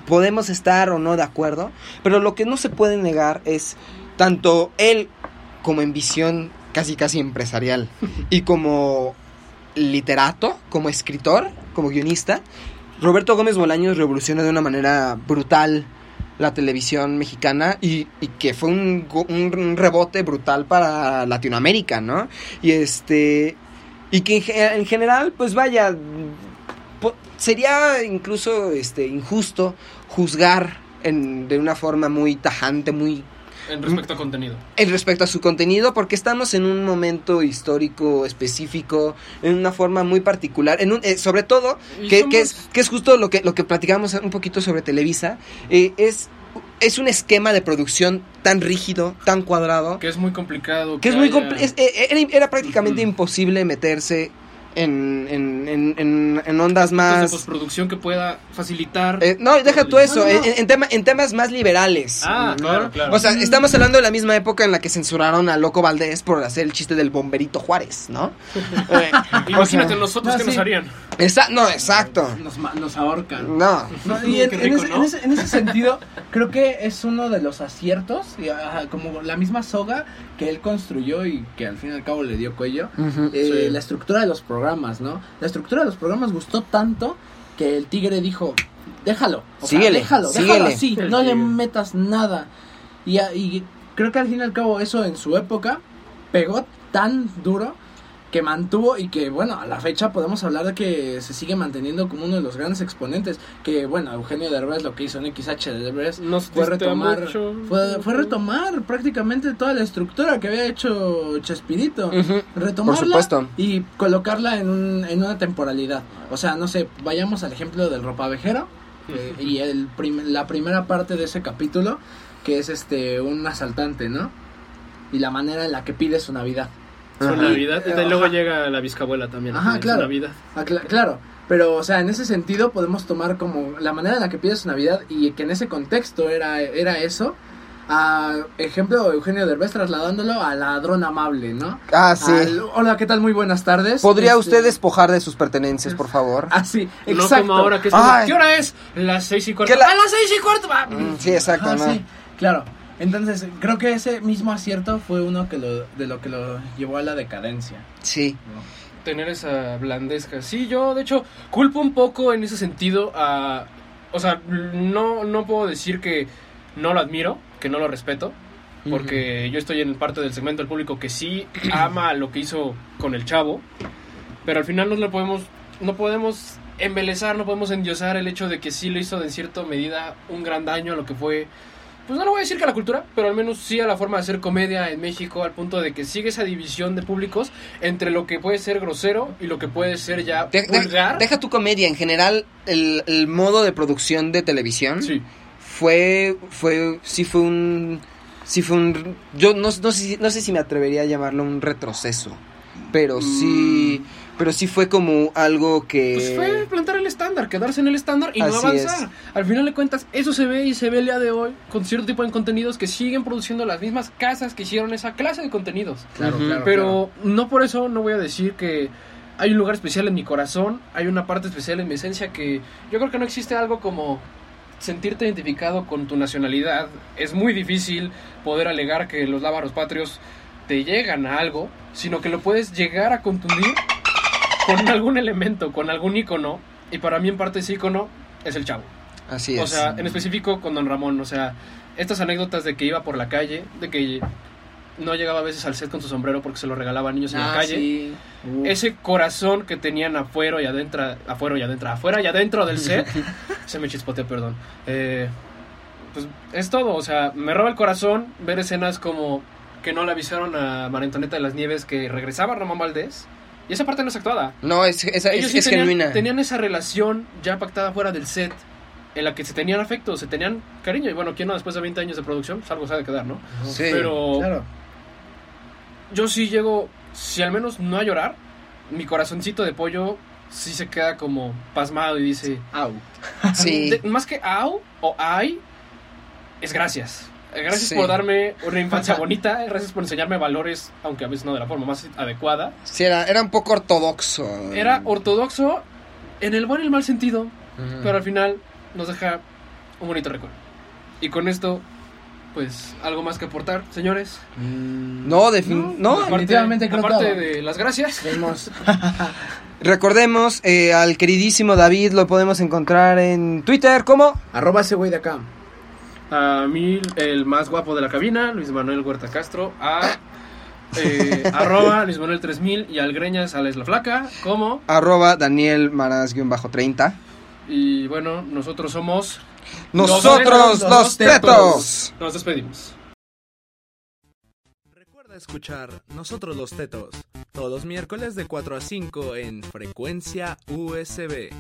podemos estar o no de acuerdo, pero lo que no se puede negar es tanto él como en visión casi casi empresarial y como literato, como escritor, como guionista, Roberto Gómez Bolaños revoluciona de una manera brutal la televisión mexicana y, y que fue un, un- rebote brutal para Latinoamérica, ¿no? Y este y que en, ge- en general, pues vaya, po- sería incluso este injusto juzgar en- de una forma muy tajante, muy En respecto a contenido. en respecto a su contenido porque estamos en un momento histórico específico en una forma muy particular en un, eh, sobre todo que, somos- que es que es justo lo que lo que platicamos un poquito sobre Televisa eh, es es un esquema de producción tan rígido tan cuadrado Que es muy complicado. que es muy es- eh, era, era prácticamente imposible meterse en, en, en, en- en ondas Cosas de más postproducción que pueda facilitar. eh, no, deja tú eso, No, no, no. En, en tema- en temas más liberales. Ah, ¿no? claro, claro. O sea, estamos hablando de la misma época en la que censuraron a Loco Valdés por hacer el chiste del bomberito Juárez, ¿no? Eh, Imagínate o sea, nosotros no, que sí. nos harían. esa- no, exacto. Nos, nos ahorcan. No. No, y en, rico, ese, ¿no? en ese- en ese sentido, creo que es uno de los aciertos, y, ajá, como la misma soga que él construyó y que al fin y al cabo le dio cuello, eh, Sí. la estructura de los programas, ¿no? La estructura de los programas gustó tanto que el tigre dijo, déjalo, o sea, Síguele, déjalo, déjalo síguele". así, El no le metas nada. Y, a- y creo que al fin y al cabo eso en su época pegó tan duro que mantuvo y que bueno, a la fecha podemos hablar de que se sigue manteniendo como uno de los grandes exponentes, que bueno, Eugenio Derbez lo que hizo en XH Derbez Nos fue retomar fue, fue retomar prácticamente toda la estructura que había hecho Chespirito, retomarla Por supuesto. y colocarla en, un, en una temporalidad. O sea, no sé, vayamos al ejemplo del ropavejero eh, y el prim- la primera parte de ese capítulo que es este un asaltante, ¿no? Y la manera en la que pide su Navidad. Su Ajá. Navidad. Y Ajá. luego llega la bisabuela también. Ajá, su claro. Navidad. Ah, cla- claro, pero o sea, en ese sentido podemos tomar como la manera en la que pide su Navidad y que en ese contexto era, era eso. A ejemplo, Eugenio Derbez trasladándolo a ladrón amable, ¿no? Ah, sí. Al, Hola, ¿qué tal? Muy buenas tardes. ¿Podría Este, usted despojar de sus pertenencias, por favor? Ah, sí, No exacto. como ahora que es como. ¿Qué hora es? Las seis y cuarto. ¿Qué la- ¡A las seis y cuarto! Mm, Sí, exacto, Ajá, ¿no? sí, claro. Entonces, creo que ese mismo acierto fue uno que lo, de lo que lo llevó a la decadencia. Sí. ¿no? tener esa blandezca. Sí, yo de hecho culpo un poco en ese sentido a... O sea, no, no puedo decir que no lo admiro, que no lo respeto, porque yo estoy en parte del segmento del público que sí ama lo que hizo con el chavo, pero al final no le podemos, no podemos embelezar, no podemos endiosar el hecho de que sí lo hizo de en cierta medida un gran daño a lo que fue, pues no lo voy a decir que a la cultura, pero al menos sí a la forma de hacer comedia en México, al punto de que sigue esa división de públicos entre lo que puede ser grosero y lo que puede ser ya De- vulgar. deja tu comedia, en general, el, el modo de producción de televisión Sí. fue, fue, sí fue un, sí fue un, yo no, no, sé, no sé si me atrevería a llamarlo un retroceso, pero sí, pero sí fue como algo que... Pues fue plantar el estándar, quedarse en el estándar y no avanzar. es. Al final de cuentas, eso se ve y se ve el día de hoy con cierto tipo de contenidos que siguen produciendo las mismas casas que hicieron esa clase de contenidos. Claro, claro. Pero no por eso no voy a decir que hay un lugar especial en mi corazón, hay una parte especial en mi esencia que yo creo que no existe algo como sentirte identificado con tu nacionalidad. Es muy difícil poder alegar que los lábaros patrios te llegan a algo, sino que lo puedes llegar a contundir con algún elemento, con algún icono. Y para mí en parte ese icono es el chavo. Así O es. sea, en específico con Don Ramón. O sea, estas anécdotas de que iba por la calle, de que no llegaba a veces al set con su sombrero porque se lo regalaba a niños en la Ah, calle. sí. Ese corazón que tenían afuera y adentro, afuera y adentro, afuera y adentro del set. se me chispoteó, perdón. Eh, pues es todo, o sea, me roba el corazón ver escenas como que no le avisaron a María Antonieta de las Nieves que regresaba Ramón Valdés. Y esa parte no es actuada. no, es, esa- es, Ellos sí es tenían, genuina. tenían esa relación ya pactada fuera del set, en la que se tenían afecto, se tenían cariño. Y bueno, ¿quién no después de 20 años de producción? Pues algo se ha de quedar, ¿no? Sí. Pero Claro. yo sí llego, si al menos no a llorar, mi corazoncito de pollo sí se queda como pasmado y dice, Au. Sí. de- más que au o ay, es gracias. Gracias Sí. por darme una infancia bonita, eh, gracias por enseñarme valores, aunque a veces no de la forma más adecuada. Sí, era, era un poco ortodoxo. Era ortodoxo en el buen y el mal sentido, Ujú. pero al final nos deja un bonito recuerdo. Y con esto, pues, algo más que aportar, señores. No, defin- no, aparte, definitivamente creo aparte todo. de las gracias. Vemos. Recordemos eh, al queridísimo David, lo podemos encontrar en Twitter, ¿cómo? Arroba ese güey de acá. A mí, el más guapo de la cabina, Luis Manuel Huerta Castro. A eh, arroba Luis Manuel 3000 y al Greñas Alex la Flaca. como Arroba Daniel Maras-30. Y bueno, nosotros somos. Nosotros Los los tetos. Nos despedimos. Recuerda escuchar Nosotros los Tetos todos los miércoles de 4 a 5 en frecuencia USB.